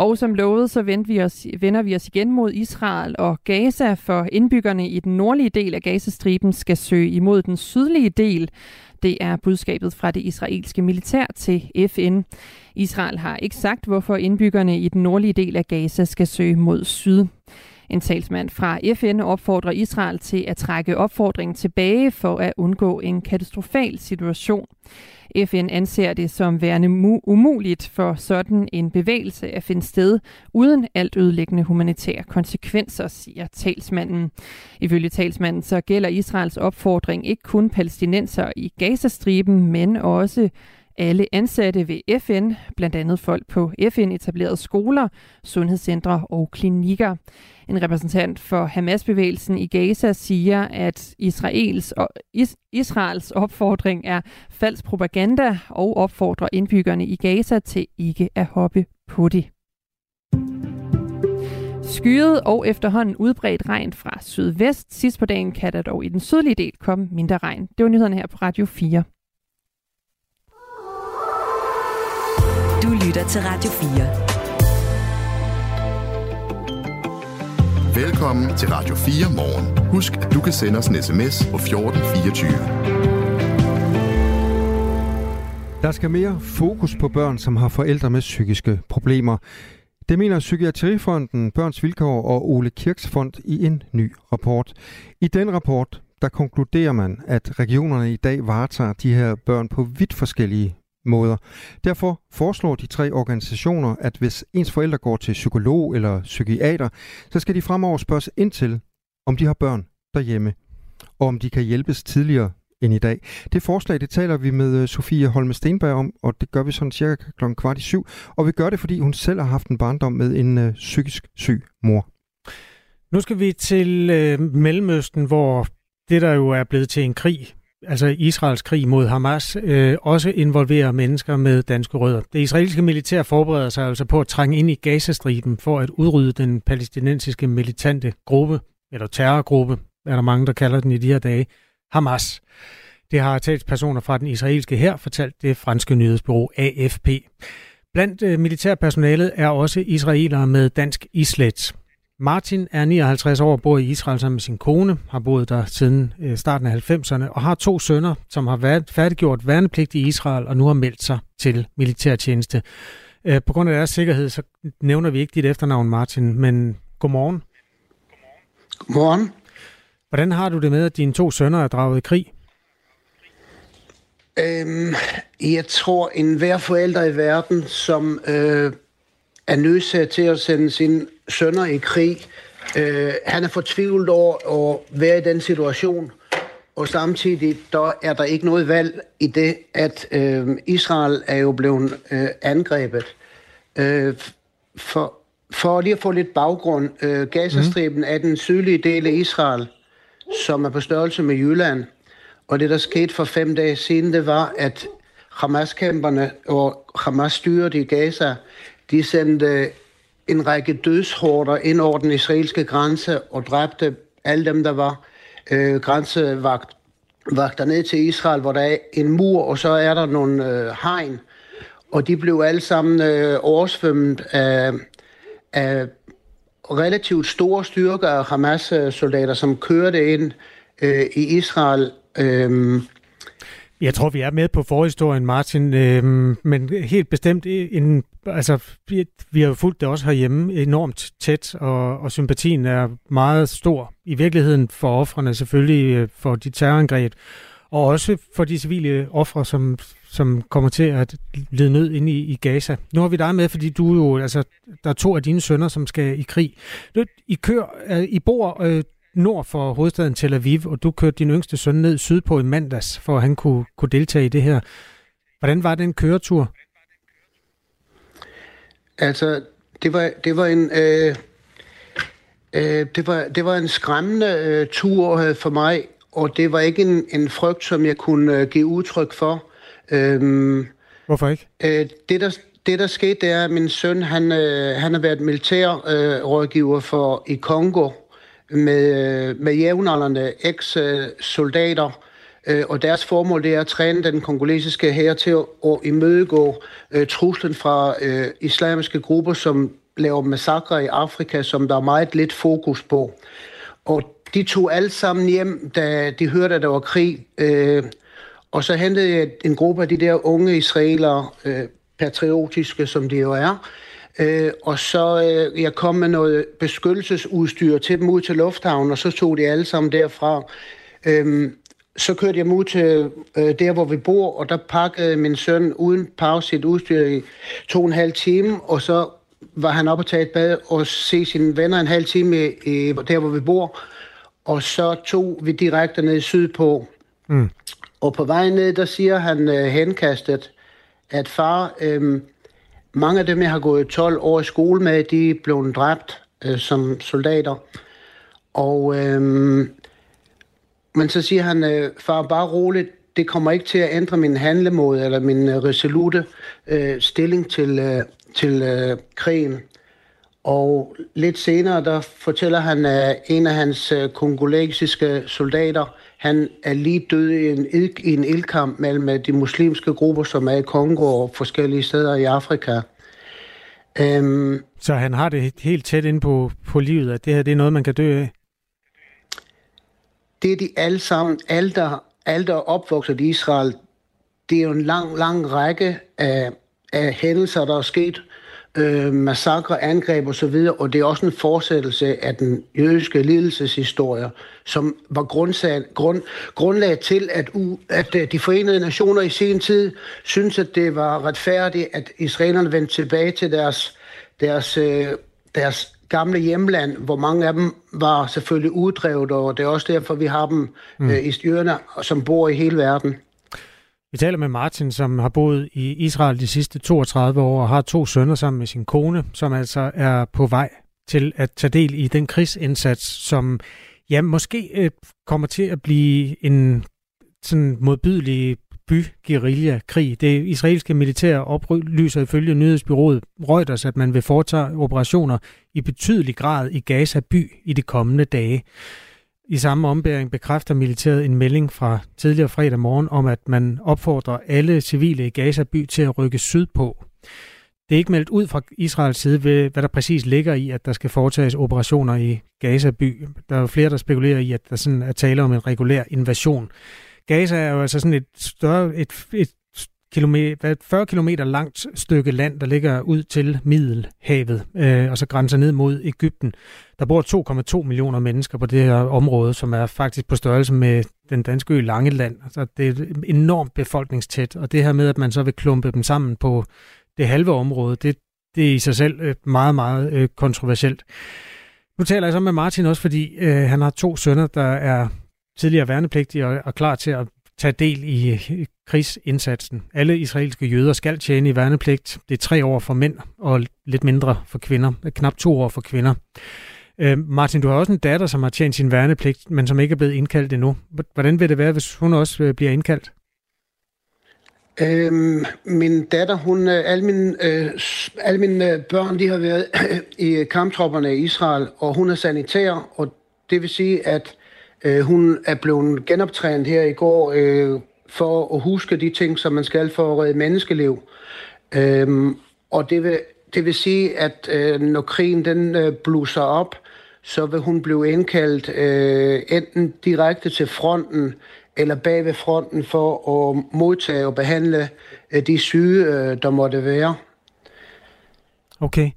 Og som lovet, så vender vi, os, vender vi os igen mod Israel og Gaza, for indbyggerne i den nordlige del af Gazastriben skal søge imod den sydlige del. Det er budskabet fra det israelske militær til FN. Israel har ikke sagt, hvorfor indbyggerne i den nordlige del af Gaza skal søge mod syd. En talsmand fra FN opfordrer Israel til at trække opfordringen tilbage for at undgå en katastrofal situation. FN anser det som værende umuligt for sådan en bevægelse at finde sted uden alt ødelæggende humanitære konsekvenser, siger talsmanden. Ifølge talsmanden så gælder Israels opfordring ikke kun palæstinenser i Gazastriben, men også alle ansatte ved FN, blandt andet folk på FN-etablerede skoler, sundhedscentre og klinikker. En repræsentant for Hamas-bevægelsen i Gaza siger, at Israels, is, Israels opfordring er falsk propaganda og opfordrer indbyggerne i Gaza til ikke at hoppe på det. Skyet og efterhånden udbredt regn fra sydvest. Sidst på dagen kan der dog i den sydlige del komme mindre regn. Det var nyhederne her på Radio 4. Du lytter til Radio 4. Velkommen til Radio 4 morgen. Husk, at du kan sende os en sms på 1424. Der skal mere fokus på børn, som har forældre med psykiske problemer. Det mener Psykiatrifonden, Børns Vilkår og Ole Kirks Fond i en ny rapport. I den rapport, der konkluderer man, at regionerne i dag varetager de her børn på vidt forskellige måder. Derfor foreslår de tre organisationer, at hvis ens forældre går til psykolog eller psykiater, så skal de fremover spørges ind til, om de har børn derhjemme, og om de kan hjælpes tidligere end i dag. Det forslag, det taler vi med øh, Sofie Holme Stenberg om, og det gør vi sådan cirka kl. kvart i syv. Og vi gør det, fordi hun selv har haft en barndom med en øh, psykisk syg mor. Nu skal vi til øh, Mellemøsten, hvor det der jo er blevet til en krig, altså Israels krig mod Hamas, øh, også involverer mennesker med danske rødder. Det israelske militær forbereder sig altså på at trænge ind i Gazastriben for at udrydde den palæstinensiske militante gruppe, eller terrorgruppe, er der mange, der kalder den i de her dage, Hamas. Det har talspersoner fra den israelske her fortalt det franske nyhedsbureau AFP. Blandt øh, militærpersonalet er også israelere med dansk islet. Martin er 59 år, bor i Israel sammen med sin kone, har boet der siden øh, starten af 90'erne og har to sønner, som har været færdiggjort værnepligt i Israel og nu har meldt sig til militærtjeneste. Øh, på grund af deres sikkerhed, så nævner vi ikke dit efternavn, Martin, men godmorgen. Godmorgen. Hvordan har du det med, at dine to sønner er draget i krig? Øhm, jeg tror, en hver forælder i verden, som øh, er nødsaget til at sende sine sønner i krig, øh, han er fortvivlet over at være i den situation. Og samtidig der er der ikke noget valg i det, at øh, Israel er jo blevet øh, angrebet. Øh, for, for lige at få lidt baggrund, øh, Gazastriben mm. er den sydlige del af Israel, som er på størrelse med Jylland. Og det, der skete for fem dage siden, det var, at Hamas-kæmperne og Hamas-styret i Gaza, de sendte en række dødshorder ind over den israelske grænse og dræbte alle dem, der var øh, grænsevagt vagter ned til Israel, hvor der er en mur, og så er der nogle øh, hegn. Og de blev alle sammen øh, oversvømmet af, af relativt store styrker af Hamas-soldater, som kørte ind øh, i Israel. Øh, jeg tror, vi er med på forhistorien, Martin, øh, men helt bestemt, en, altså, vi, vi har jo fulgt det også herhjemme enormt tæt, og, og sympatien er meget stor. I virkeligheden for offrene selvfølgelig øh, for de terrorangreb, og også for de civile ofre, som, som kommer til at lide nød inde i, i Gaza. Nu har vi dig med, fordi du jo, altså, der er to af dine sønner, som skal i krig. I kører, øh, I bor øh, nord for hovedstaden Tel Aviv, og du kørte din yngste søn ned sydpå i mandags, for at han kunne, kunne deltage i det her. Hvordan var den køretur? Altså, det var, det var en... Øh, øh, det, var, det var en skræmmende øh, tur øh, for mig, og det var ikke en, en frygt, som jeg kunne øh, give udtryk for. Øh, Hvorfor ikke? Øh, det, der, det, der skete, det er, at min søn, han, øh, han har været militærrådgiver øh, for i Kongo, med, øh, med jævnaldrende eks-soldater, øh, og deres formål det er at træne den kongolesiske her til at imødegå øh, truslen fra islamiske grupper, som laver massakre i Afrika, som der er meget lidt fokus på. Og de tog alle sammen hjem, da de hørte, at der var krig. Øh, og så hentede jeg en gruppe af de der unge israelere, øh, patriotiske som de jo er, Øh, og så øh, jeg kom med noget beskyttelsesudstyr til dem ud til lufthavnen, og så tog de alle sammen derfra. Øh, så kørte jeg ud til øh, der, hvor vi bor, og der pakkede min søn uden pause sit udstyr i to og en halv time, og så var han oppe og tage et bad og se sine venner en halv time i, i, der, hvor vi bor. Og så tog vi direkte ned sydpå. Mm. Og på vej ned, der siger han øh, henkastet, at far, øh, mange af dem, jeg har gået 12 år i skole med, de er blevet dræbt øh, som soldater. Og, øh, men så siger han, øh, far, bare roligt, det kommer ikke til at ændre min handlemåde eller min øh, resolute øh, stilling til, øh, til øh, krigen. Og lidt senere, der fortæller han, at en af hans øh, kongolesiske soldater, han er lige død i en, i en ildkamp mellem øh, de muslimske grupper, som er i Kongo og forskellige steder i Afrika. Um, Så han har det helt tæt ind på, på livet, at det her det er noget, man kan dø af? Det er de alle sammen, alle der, alle der er opvokset i Israel, det er jo en lang, lang række af, af hændelser, der er sket øh, massakre, angreb og så videre, og det er også en fortsættelse af den jødiske lidelseshistorie, som var grundsag, grund, grundlag til, at, u, at øh, de forenede nationer i sin tid synes at det var retfærdigt, at israelerne vendte tilbage til deres, deres, øh, deres gamle hjemland, hvor mange af dem var selvfølgelig uddrevet, og det er også derfor, vi har dem mm. øh, i styrene, som bor i hele verden. Vi taler med Martin, som har boet i Israel de sidste 32 år og har to sønner sammen med sin kone, som altså er på vej til at tage del i den krigsindsats, som ja, måske øh, kommer til at blive en sådan modbydelig by krig Det israelske militær oplyser ifølge nyhedsbyrået Reuters, at man vil foretage operationer i betydelig grad i Gaza by i de kommende dage. I samme ombæring bekræfter militæret en melding fra tidligere fredag morgen om, at man opfordrer alle civile i Gaza by til at rykke sydpå. Det er ikke meldt ud fra Israels side, ved, hvad der præcis ligger i, at der skal foretages operationer i Gaza by. Der er jo flere, der spekulerer i, at der sådan er tale om en regulær invasion. Gaza er jo altså sådan et større, et, et kilometer, 40 km langt stykke land, der ligger ud til Middelhavet, øh, og så grænser ned mod Ægypten. Der bor 2,2 millioner mennesker på det her område, som er faktisk på størrelse med den danske ø Langeland. Altså, det er enormt befolkningstæt, og det her med, at man så vil klumpe dem sammen på det halve område, det, det er i sig selv øh, meget, meget øh, kontroversielt. Nu taler jeg så med Martin også, fordi øh, han har to sønner, der er tidligere værnepligtige og er klar til at tage del i øh, krigsindsatsen. Alle israelske jøder skal tjene i værnepligt. Det er tre år for mænd og lidt mindre for kvinder. Øh, knap to år for kvinder. Øh, Martin, du har også en datter, som har tjent sin værnepligt, men som ikke er blevet indkaldt endnu. Hvordan vil det være, hvis hun også øh, bliver indkaldt? Øhm, min datter, hun, alle mine, øh, alle mine børn, de har været i kamptropperne i Israel, og hun er sanitær, og det vil sige, at øh, hun er blevet genoptrænet her i går øh, for at huske de ting, som man skal for at redde menneskeliv. Øhm, og det vil, det vil sige, at øh, når krigen den øh, bluser op, så vil hun blive indkaldt øh, enten direkte til fronten, eller bag ved fronten for at modtage og behandle øh, de syge, øh, der måtte være. Okay.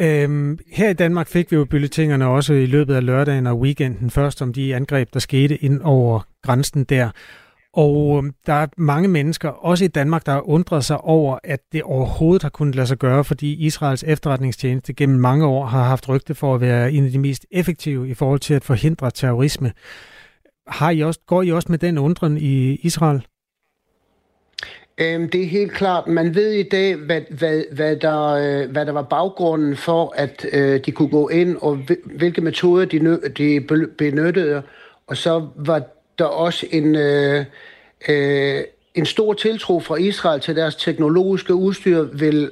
Øhm, her i Danmark fik vi jo bylletingerne også i løbet af lørdagen og weekenden først om de angreb, der skete ind over grænsen der. Og øhm, der er mange mennesker, også i Danmark, der har undret sig over, at det overhovedet har kunnet lade sig gøre, fordi Israels efterretningstjeneste gennem mange år har haft rygte for at være en af de mest effektive i forhold til at forhindre terrorisme. Har I også, går I også med den undren i Israel? Øhm, det er helt klart. Man ved i dag, hvad, hvad, hvad, der, øh, hvad der var baggrunden for, at øh, de kunne gå ind, og hvilke metoder de, de benyttede. Og så var der også en, øh, øh, en stor tiltro fra Israel til deres teknologiske udstyr vil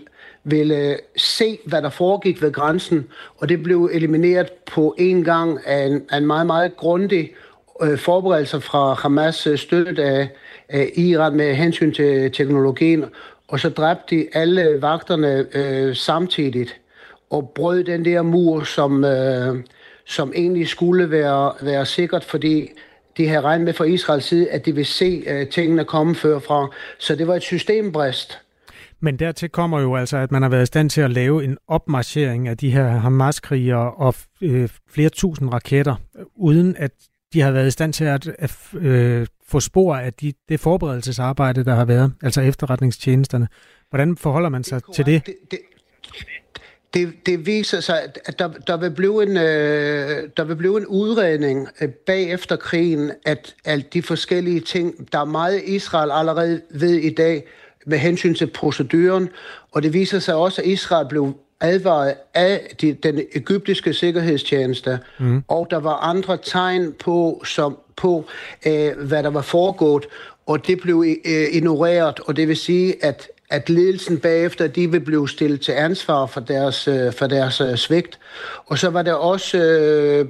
ville øh, se, hvad der foregik ved grænsen, og det blev elimineret på en gang af en, af en meget, meget grundig øh, fra Hamas, støttet af, Øh, af Iran med hensyn til teknologien, og så dræbte de alle vagterne øh, samtidigt og brød den der mur, som, øh, som egentlig skulle være, være sikkert, fordi de havde regnet med fra Israels side, at de ville se øh, tingene komme før fra. Så det var et systembrist. Men dertil kommer jo altså, at man har været i stand til at lave en opmarchering af de her Hamas-krigere og øh, flere tusind raketter, uden at de har været i stand til at, at øh, få spor af de, det forberedelsesarbejde, der har været, altså efterretningstjenesterne. Hvordan forholder man sig det til det? det, det det, det viser sig, at der, der, vil blive en, øh, der vil blive en udredning øh, bagefter krigen, at, at de forskellige ting, der er meget Israel allerede ved i dag med hensyn til proceduren, og det viser sig også, at Israel blev advaret af de, den egyptiske sikkerhedstjeneste, mm. og der var andre tegn på, som, på øh, hvad der var foregået, og det blev øh, ignoreret, og det vil sige, at at ledelsen bagefter, de vil blive stillet til ansvar for deres, øh, for deres øh, svigt. Og så var der også øh,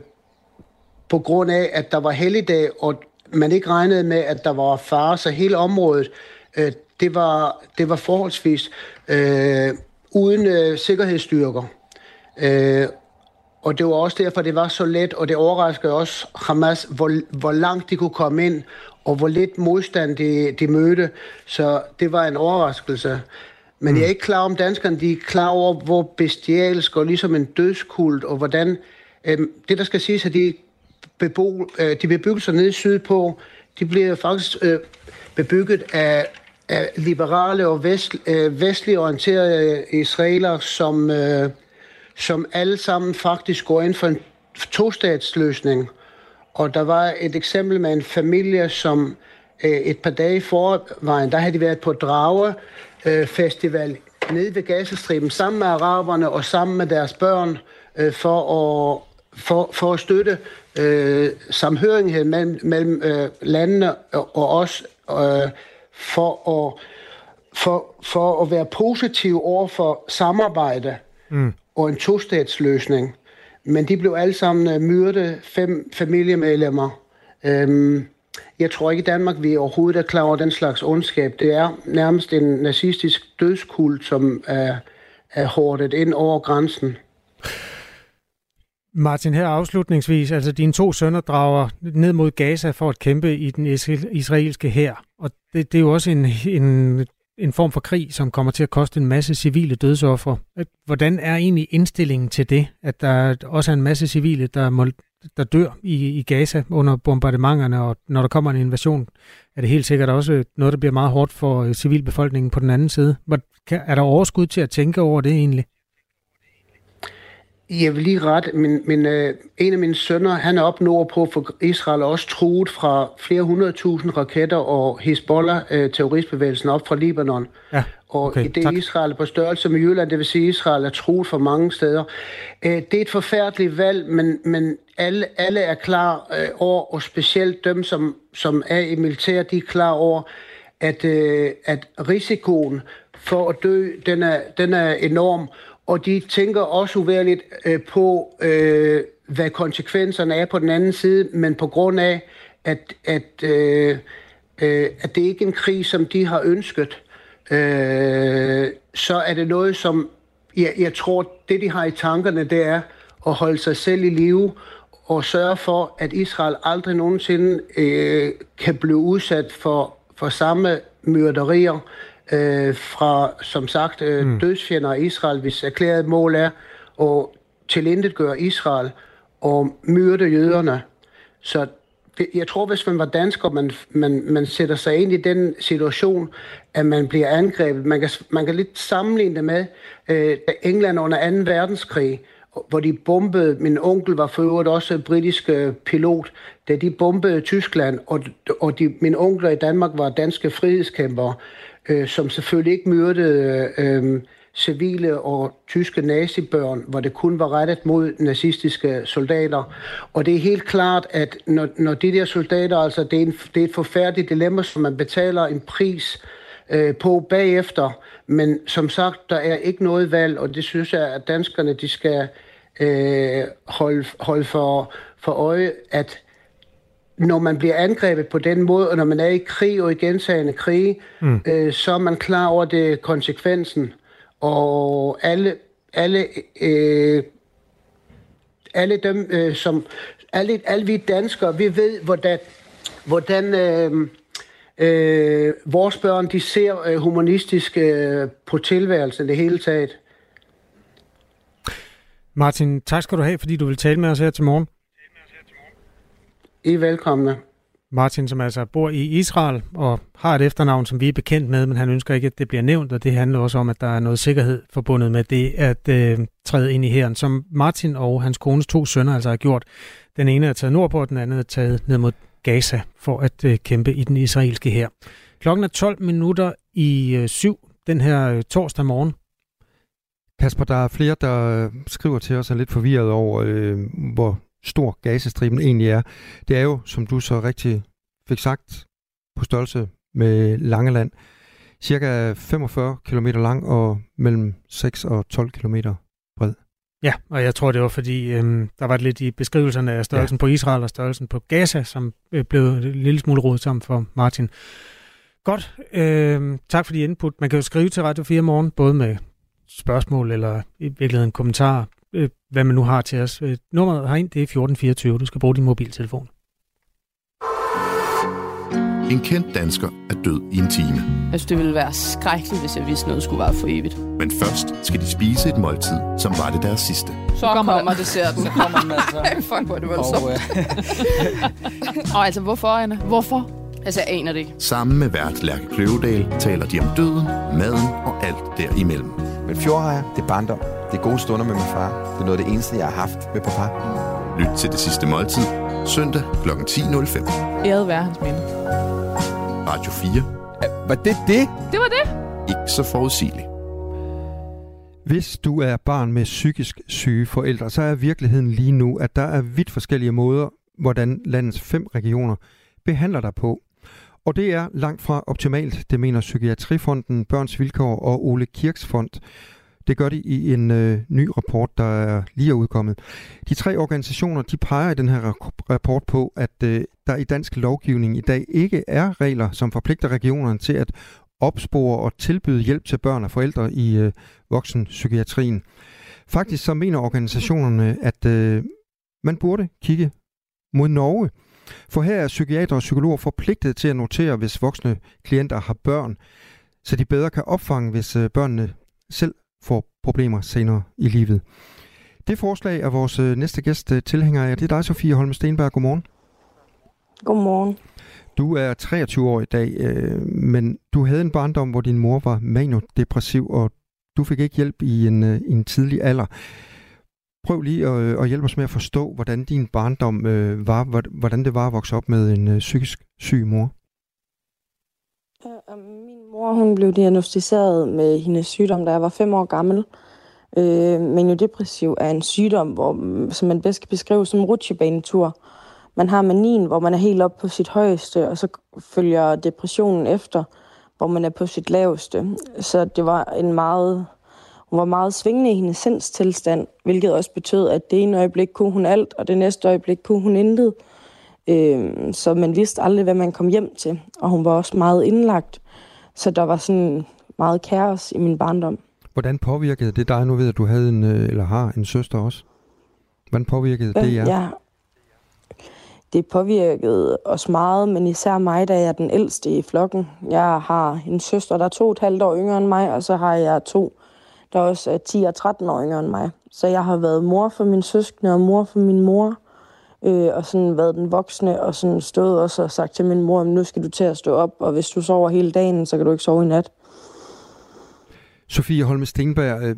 på grund af, at der var helligdag, og man ikke regnede med, at der var fare, så hele området, øh, det, var, det var forholdsvis øh, uden øh, sikkerhedsstyrker. Øh, og det var også derfor, det var så let, og det overraskede også Hamas, hvor, hvor langt de kunne komme ind, og hvor lidt modstand de, de mødte. Så det var en overraskelse. Men mm. jeg er ikke klar om danskerne, de er klar over, hvor bestialsk og ligesom en dødskult, og hvordan... Øhm, det, der skal siges, at de, bebo, øh, de bebyggelser nede sydpå, de bliver faktisk øh, bebygget af, af liberale og vest, øh, vestligt orienterede israeler, som... Øh, som alle sammen faktisk går ind for en tostatsløsning. Og der var et eksempel med en familie, som øh, et par dage forvejen, der havde de været på Drage øh, Festival nede ved Gazastriben sammen med araberne og sammen med deres børn øh, for, at, for, for at støtte øh, samhørighed mellem, mellem øh, landene og, og os øh, for, at, for, for at være positiv over for samarbejde mm og en tostatsløsning. Men de blev alle sammen myrde myrdet, fem familiemedlemmer. Øhm, jeg tror ikke i Danmark, vi overhovedet er klar over den slags ondskab. Det er nærmest en nazistisk dødskult, som er, er hårdet ind over grænsen. Martin, her afslutningsvis, altså dine to sønner drager ned mod Gaza for at kæmpe i den israelske hær, og det, det er jo også en, en, en form for krig, som kommer til at koste en masse civile dødsoffre. Hvordan er egentlig indstillingen til det, at der også er en masse civile, der må der dør i, i Gaza under bombardementerne, og når der kommer en invasion, er det helt sikkert også noget, der bliver meget hårdt for øh, civilbefolkningen på den anden side. Er der overskud til at tænke over det egentlig? Jeg vil lige ret. Min, min, øh, en af mine sønner, han er op nordpå, for Israel er også truet fra flere hundredtusind raketter og Hezbollah, øh, terroristbevægelsen op fra Libanon. Ja, okay, og det er Israel på størrelse med Jylland, det vil sige, at Israel er truet for mange steder. Øh, det er et forfærdeligt valg, men, men alle, alle er klar øh, over, og specielt dem, som, som er i militær, de er klar over, at, øh, at risikoen for at dø, den er, den er enorm og de tænker også uværligt øh, på, øh, hvad konsekvenserne er på den anden side, men på grund af, at, at, øh, øh, at det ikke er en krig, som de har ønsket, øh, så er det noget, som jeg, jeg tror, det de har i tankerne, det er at holde sig selv i live og sørge for, at Israel aldrig nogensinde øh, kan blive udsat for, for samme myrderier, øh, fra, som sagt, øh, mm. dødsfjender af Israel, hvis erklæret mål er at tilindetgøre Israel og myrde jøderne. Så jeg tror, hvis man var dansker, man, man, man sætter sig ind i den situation, at man bliver angrebet. Man kan, man kan lidt sammenligne det med øh, England under 2. verdenskrig, hvor de bombede, min onkel var for øvrigt også britisk øh, pilot, da de bombede Tyskland, og, og de, mine onkler i Danmark var danske frihedskæmpere øh, som selvfølgelig ikke myrdede øh, civile og tyske nazibørn, hvor det kun var rettet mod nazistiske soldater. Og det er helt klart, at når, når de der soldater, altså det er, en, det er et forfærdeligt dilemma, som man betaler en pris øh, på bagefter, men som sagt, der er ikke noget valg, og det synes jeg, at danskerne de skal øh, holde, holde for, for øje, at når man bliver angrebet på den måde, og når man er i krig og i gentagende krig, mm. øh, så er man klar over det konsekvensen. Og alle, alle, øh, alle dem, øh, som alle, alle vi danskere, vi ved, hvordan, hvordan øh, øh, vores børn de ser øh, humanistisk øh, på tilværelsen det hele taget. Martin, tak skal du have, fordi du vil tale med os her til morgen. I er velkomne. Martin, som altså bor i Israel og har et efternavn, som vi er bekendt med, men han ønsker ikke, at det bliver nævnt, og det handler også om, at der er noget sikkerhed forbundet med det at øh, træde ind i herren, som Martin og hans kones to sønner altså har gjort. Den ene er taget nordpå, og den anden er taget ned mod Gaza for at øh, kæmpe i den israelske her. Klokken er 12 minutter i øh, syv den her øh, torsdag morgen. Kasper, der er flere, der øh, skriver til os er lidt forvirret over, øh, hvor stor Gazastriben egentlig er. Det er jo, som du så rigtig fik sagt, på størrelse med Langeland, cirka 45 km lang og mellem 6 og 12 km bred. Ja, og jeg tror, det var fordi, øhm, der var lidt i beskrivelserne af størrelsen ja. på Israel og størrelsen på Gaza, som øh, blev en lille smule rodet sammen for Martin. Godt. Øh, tak for de input. Man kan jo skrive til Radio 4 morgen, både med spørgsmål eller i virkeligheden kommentarer øh, hvad man nu har til os. Øh, nummeret herind, det er 1424. Du skal bruge din mobiltelefon. En kendt dansker er død i en time. Jeg synes, det ville være skrækkeligt, hvis jeg vidste, noget skulle være for evigt. Men først skal de spise et måltid, som var det deres sidste. Så kommer, kommer desserten. Så kommer den altså. Fuck, hvor er det voldsomt. Og, øh... og altså, hvorfor, Anna? Hvorfor? Altså, jeg aner det ikke. Sammen med vært Lærke Kløvedal taler de om døden, maden og alt derimellem. Men fjordrejer, det er barndom. Det er gode stunder med min far. Det er noget af det eneste, jeg har haft med papa. Lyt til det sidste måltid, søndag kl. 10.05. Æret være hans minde. Radio 4. Var det det? Det var det. Ikke så forudsigeligt. Hvis du er barn med psykisk syge forældre, så er virkeligheden lige nu, at der er vidt forskellige måder, hvordan landets fem regioner behandler dig på. Og det er langt fra optimalt, det mener Psykiatrifonden, Børns Vilkår og Ole Kirks Fond. Det gør de i en øh, ny rapport, der er lige er udkommet. De tre organisationer de peger i den her rapport på, at øh, der i dansk lovgivning i dag ikke er regler, som forpligter regionerne til at opspore og tilbyde hjælp til børn og forældre i øh, voksenpsykiatrien. Faktisk så mener organisationerne, at øh, man burde kigge mod Norge. For her er psykiater og psykologer forpligtet til at notere, hvis voksne klienter har børn, så de bedre kan opfange, hvis øh, børnene selv får problemer senere i livet. Det forslag er vores øh, næste gæst øh, tilhænger af. Det er dig, Sofie Holme Stenberg. Godmorgen. Godmorgen. Du er 23 år i dag, øh, men du havde en barndom, hvor din mor var manodepressiv, og du fik ikke hjælp i en, øh, en tidlig alder. Prøv lige at, øh, at hjælpe os med at forstå, hvordan din barndom øh, var, hvordan det var at vokse op med en øh, psykisk syg mor. Min mor hun blev diagnostiseret med hendes sygdom, da jeg var fem år gammel. Øh, Maniodepressiv er en sygdom, hvor, som man bedst kan beskrive som rutsjebanetur. Man har manien, hvor man er helt op på sit højeste, og så følger depressionen efter, hvor man er på sit laveste. Så det var en meget hun var meget svingende i hendes sindstilstand, hvilket også betød, at det ene øjeblik kunne hun alt, og det næste øjeblik kunne hun intet. Øh, så man vidste aldrig, hvad man kom hjem til, og hun var også meget indlagt. Så der var sådan meget kaos i min barndom. Hvordan påvirkede det dig? Nu ved at du havde en, øh, eller har en søster også. Hvordan påvirkede det jer? Ja, det påvirkede os meget, men især mig, da jeg er den ældste i flokken. Jeg har en søster, der er to og et halvt år yngre end mig, og så har jeg to, der også øh, er 10 og 13 år yngre end mig. Så jeg har været mor for min søskende og mor for min mor, øh, og sådan været den voksne, og sådan stået også og sagt til min mor, nu skal du til at stå op, og hvis du sover hele dagen, så kan du ikke sove i nat. Sofie Holme Stenberg, øh,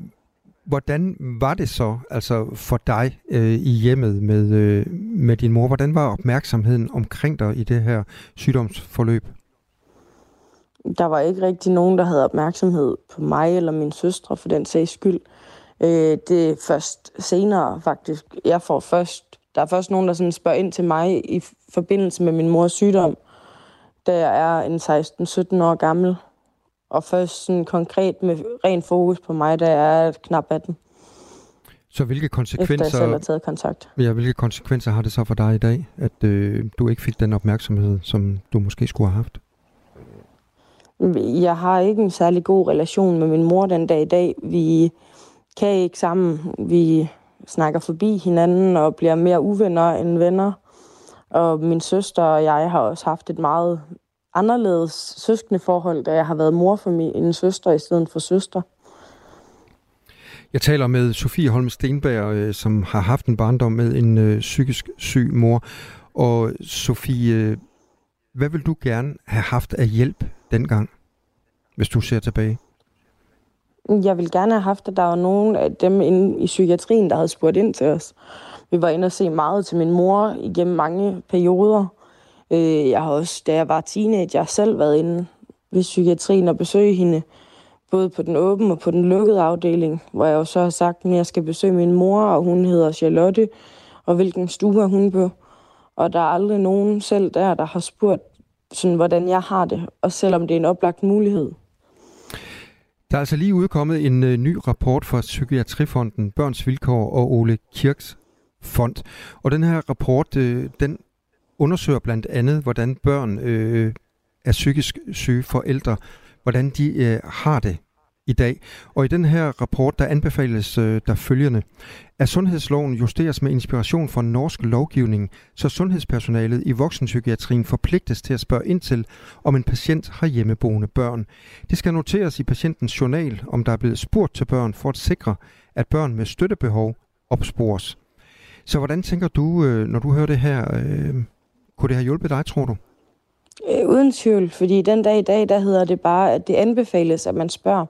hvordan var det så altså for dig øh, i hjemmet med, øh, med din mor? Hvordan var opmærksomheden omkring dig i det her sygdomsforløb? Der var ikke rigtig nogen, der havde opmærksomhed på mig eller min søstre for den sags skyld. Øh, det er først senere faktisk. Jeg får først, der er først nogen, der sådan spørger ind til mig i forbindelse med min mors sygdom, da jeg er en 16-17 år gammel. Og først sådan konkret med ren fokus på mig, da jeg er knap 18. Så hvilke konsekvenser, Efter jeg selv har taget kontakt. Ja, hvilke konsekvenser har det så for dig i dag, at øh, du ikke fik den opmærksomhed, som du måske skulle have haft? Jeg har ikke en særlig god relation med min mor den dag i dag. Vi kan ikke sammen. Vi snakker forbi hinanden og bliver mere uvenner end venner. Og min søster og jeg har også haft et meget anderledes søskende forhold, da jeg har været mor for min søster i stedet for søster. Jeg taler med Sofie Holm Stenberg, øh, som har haft en barndom med en øh, psykisk syg mor. Og Sofie, øh, hvad vil du gerne have haft af hjælp dengang, hvis du ser tilbage? Jeg vil gerne have haft, at der var nogen af dem inde i psykiatrien, der havde spurgt ind til os. Vi var inde og se meget til min mor igennem mange perioder. Øh, jeg har også, da jeg var teenager, selv været inde ved psykiatrien og besøge hende, både på den åbne og på den lukkede afdeling, hvor jeg jo så har sagt, at jeg skal besøge min mor, og hun hedder Charlotte, og hvilken stue er hun på. Og der er aldrig nogen selv der, der har spurgt, sådan, hvordan jeg har det, og selvom det er en oplagt mulighed. Der er altså lige udkommet en øh, ny rapport fra Psykiatrifonden, Børns Vilkår og Ole Kirks Fond. Og den her rapport, øh, den undersøger blandt andet, hvordan børn øh, af psykisk syge forældre, hvordan de øh, har det i dag. Og i den her rapport, der anbefales øh, der følgende, at sundhedsloven justeres med inspiration fra norsk lovgivning, så sundhedspersonalet i voksenpsykiatrien forpligtes til at spørge ind til, om en patient har hjemmeboende børn. Det skal noteres i patientens journal, om der er blevet spurgt til børn for at sikre, at børn med støttebehov opspores. Så hvordan tænker du, øh, når du hører det her, øh, kunne det have hjulpet dig, tror du? Øh, uden tvivl, fordi den dag i dag, der hedder det bare, at det anbefales, at man spørger.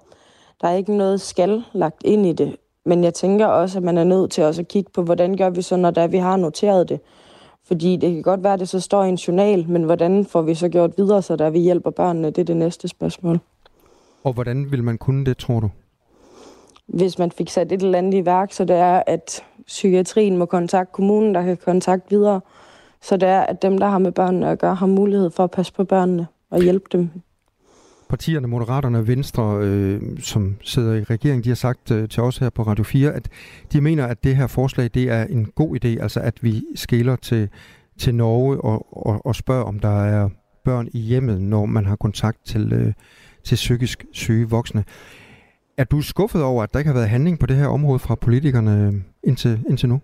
Der er ikke noget skal lagt ind i det. Men jeg tænker også, at man er nødt til også at kigge på, hvordan gør vi så, når der, vi har noteret det. Fordi det kan godt være, at det så står i en journal, men hvordan får vi så gjort videre, så der vi hjælper børnene? Det er det næste spørgsmål. Og hvordan vil man kunne det, tror du? Hvis man fik sat et eller andet i værk, så det er, at psykiatrien må kontakte kommunen, der kan kontakte videre. Så det er, at dem, der har med børnene at gøre, har mulighed for at passe på børnene og hjælpe dem partierne, Moderaterne og Venstre, øh, som sidder i regeringen, de har sagt øh, til os her på Radio 4, at de mener, at det her forslag det er en god idé, altså at vi skiller til, til Norge og, og, og spørger, om der er børn i hjemmet, når man har kontakt til, øh, til psykisk syge voksne. Er du skuffet over, at der ikke har været handling på det her område fra politikerne øh, indtil, indtil nu?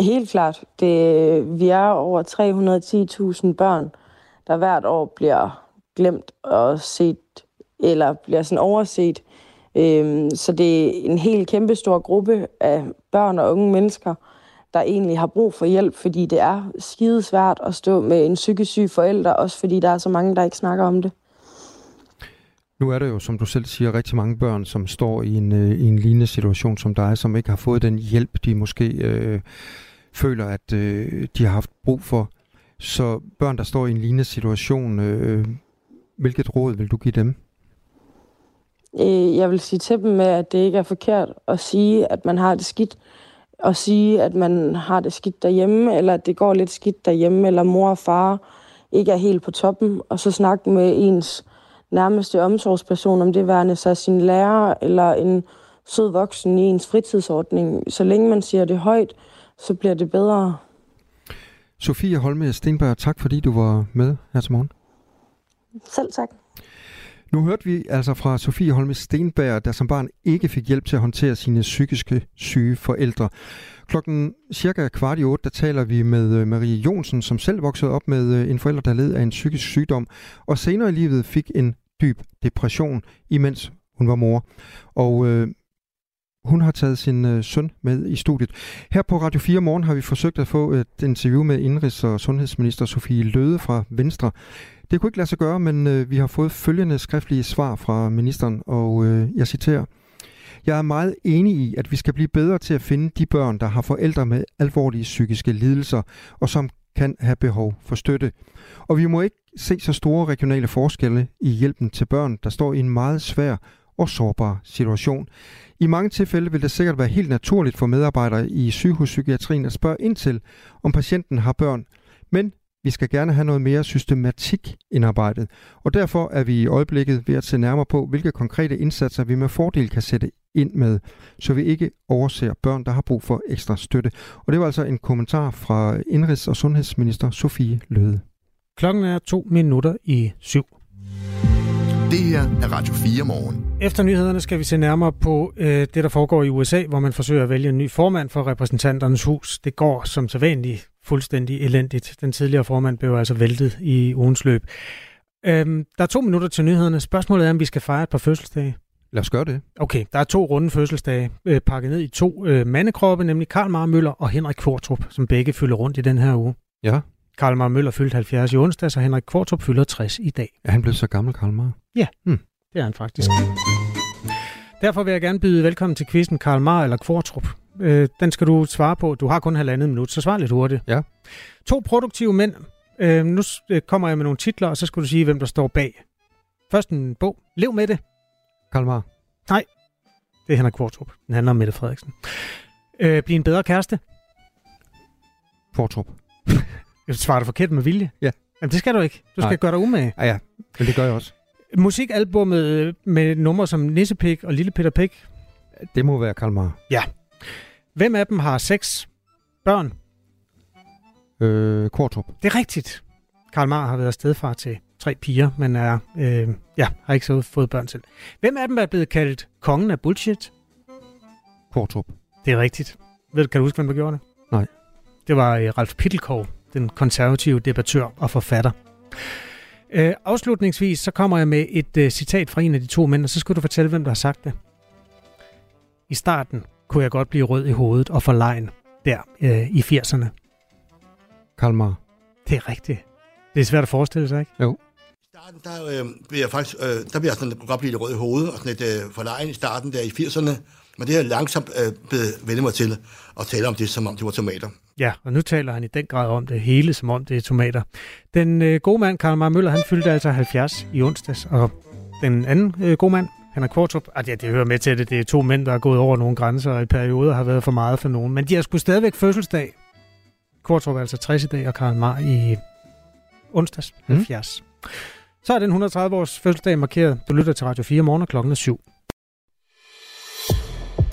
Helt klart. Det, vi er over 310.000 børn, der hvert år bliver glemt og set, eller bliver sådan overset. Øhm, så det er en helt kæmpestor gruppe af børn og unge mennesker, der egentlig har brug for hjælp, fordi det er skide svært at stå med en psykisk syg forælder, også fordi der er så mange, der ikke snakker om det. Nu er der jo, som du selv siger, rigtig mange børn, som står i en, øh, i en lignende situation som dig, som ikke har fået den hjælp, de måske øh, føler, at øh, de har haft brug for. Så børn, der står i en lignende situation, øh, Hvilket råd vil du give dem? Øh, jeg vil sige til dem med, at det ikke er forkert at sige, at man har det skidt. Og sige, at man har det skidt derhjemme, eller at det går lidt skidt derhjemme, eller mor og far ikke er helt på toppen. Og så snakke med ens nærmeste omsorgsperson, om det værende sig sin lærer, eller en sød voksen i ens fritidsordning. Så længe man siger det højt, så bliver det bedre. Sofie Holme Stenberg, tak fordi du var med her til morgen. Selv tak. Nu hørte vi altså fra Sofie Holme Stenberg, der som barn ikke fik hjælp til at håndtere sine psykiske syge forældre. Klokken cirka kvart i otte, der taler vi med øh, Marie Jonsen, som selv voksede op med øh, en forælder, der led af en psykisk sygdom, og senere i livet fik en dyb depression, imens hun var mor. Og øh, hun har taget sin øh, søn med i studiet. Her på Radio 4 Morgen har vi forsøgt at få et interview med indrigs- og sundhedsminister Sofie Løde fra Venstre. Det kunne ikke lade sig gøre, men øh, vi har fået følgende skriftlige svar fra ministeren, og øh, jeg citerer. Jeg er meget enig i, at vi skal blive bedre til at finde de børn, der har forældre med alvorlige psykiske lidelser, og som kan have behov for støtte. Og vi må ikke se så store regionale forskelle i hjælpen til børn, der står i en meget svær og sårbar situation. I mange tilfælde vil det sikkert være helt naturligt for medarbejdere i sygehuspsykiatrien at spørge ind til, om patienten har børn, men vi skal gerne have noget mere systematik indarbejdet, og derfor er vi i øjeblikket ved at se nærmere på, hvilke konkrete indsatser vi med fordel kan sætte ind med, så vi ikke overser børn, der har brug for ekstra støtte. Og det var altså en kommentar fra Indrigs- og Sundhedsminister Sofie Løde. Klokken er to minutter i syv. Det her er Radio 4 morgen. Efter nyhederne skal vi se nærmere på øh, det, der foregår i USA, hvor man forsøger at vælge en ny formand for repræsentanternes hus. Det går som sædvanligt fuldstændig elendigt. Den tidligere formand blev altså væltet i ugens løb. Øhm, der er to minutter til nyhederne. Spørgsmålet er, om vi skal fejre et par fødselsdage. Lad os gøre det. Okay, der er to runde fødselsdage øh, pakket ned i to øh, mandekroppe, nemlig Karl Mar Møller og Henrik Kvartrup, som begge fylder rundt i den her uge. Ja. Karl Mar Møller fyldte 70 i onsdag, så Henrik Kvartrup fylder 60 i dag. Er han blevet så gammel, Karl Mar? Ja, hmm. det er han faktisk. Derfor vil jeg gerne byde velkommen til quizzen Karl Mar eller Kvartrup. Øh, den skal du svare på. Du har kun halvandet minut, så svar lidt hurtigt. Ja. To produktive mænd. Øh, nu øh, kommer jeg med nogle titler, og så skal du sige, hvem der står bag. Først en bog. Lev med det. Karl Mar. Nej, det er Henrik Kvartrup. Den handler om Mette Frederiksen. Øh, Bliv en bedre kæreste. Kvartrup. Jeg svarer det forkert med vilje. Ja. Jamen, det skal du ikke. Du skal Nej. gøre dig umage. Ja, ja. Men det gør jeg også. Musikalbummet øh, med numre som Nissepik og Lille Peter Pik. Det må være Karl Mar. Ja. Hvem af dem har seks børn? Øh, Kvartrup. Det er rigtigt. Karl Mar har været stedfar til tre piger, men er, øh, ja, har ikke så fået børn selv. Hvem af dem er blevet kaldt kongen af bullshit? Kvartrup. Det er rigtigt. Ved, kan du huske, hvem der gjorde det? Nej. Det var øh, Ralf Pittelkov, den konservative debattør og forfatter. Øh, afslutningsvis så kommer jeg med et øh, citat fra en af de to mænd, og så skal du fortælle, hvem der har sagt det. I starten kunne jeg godt blive rød i hovedet og forlegen der øh, i 80'erne. Karl Mar. Det er rigtigt. Det er svært at forestille sig, ikke? Jo. starten, der, øh, bliver jeg faktisk, øh, der bliver jeg sådan, godt blive lidt rød i hovedet, og sådan lidt øh, forlegen i starten der i 80'erne. Men det har jeg langsomt øh, vendt mig til at tale om det, som om det var tomater. Ja, og nu taler han i den grad om det hele, som om det er tomater. Den øh, gode mand, Karl Marr Møller, han fyldte altså 70 i onsdags, og den anden øh, gode mand, Henrik Kvartrup, at ja, det hører med til det, det er to mænd, der er gået over nogle grænser, og i perioder har været for meget for nogen. Men de har sgu stadigvæk fødselsdag. Kvartrup er altså 60 i dag, og Karl Marr i onsdags 70. Mm. Så er den 130 års fødselsdag markeret. Du lytter til Radio 4 morgen klokken er 7.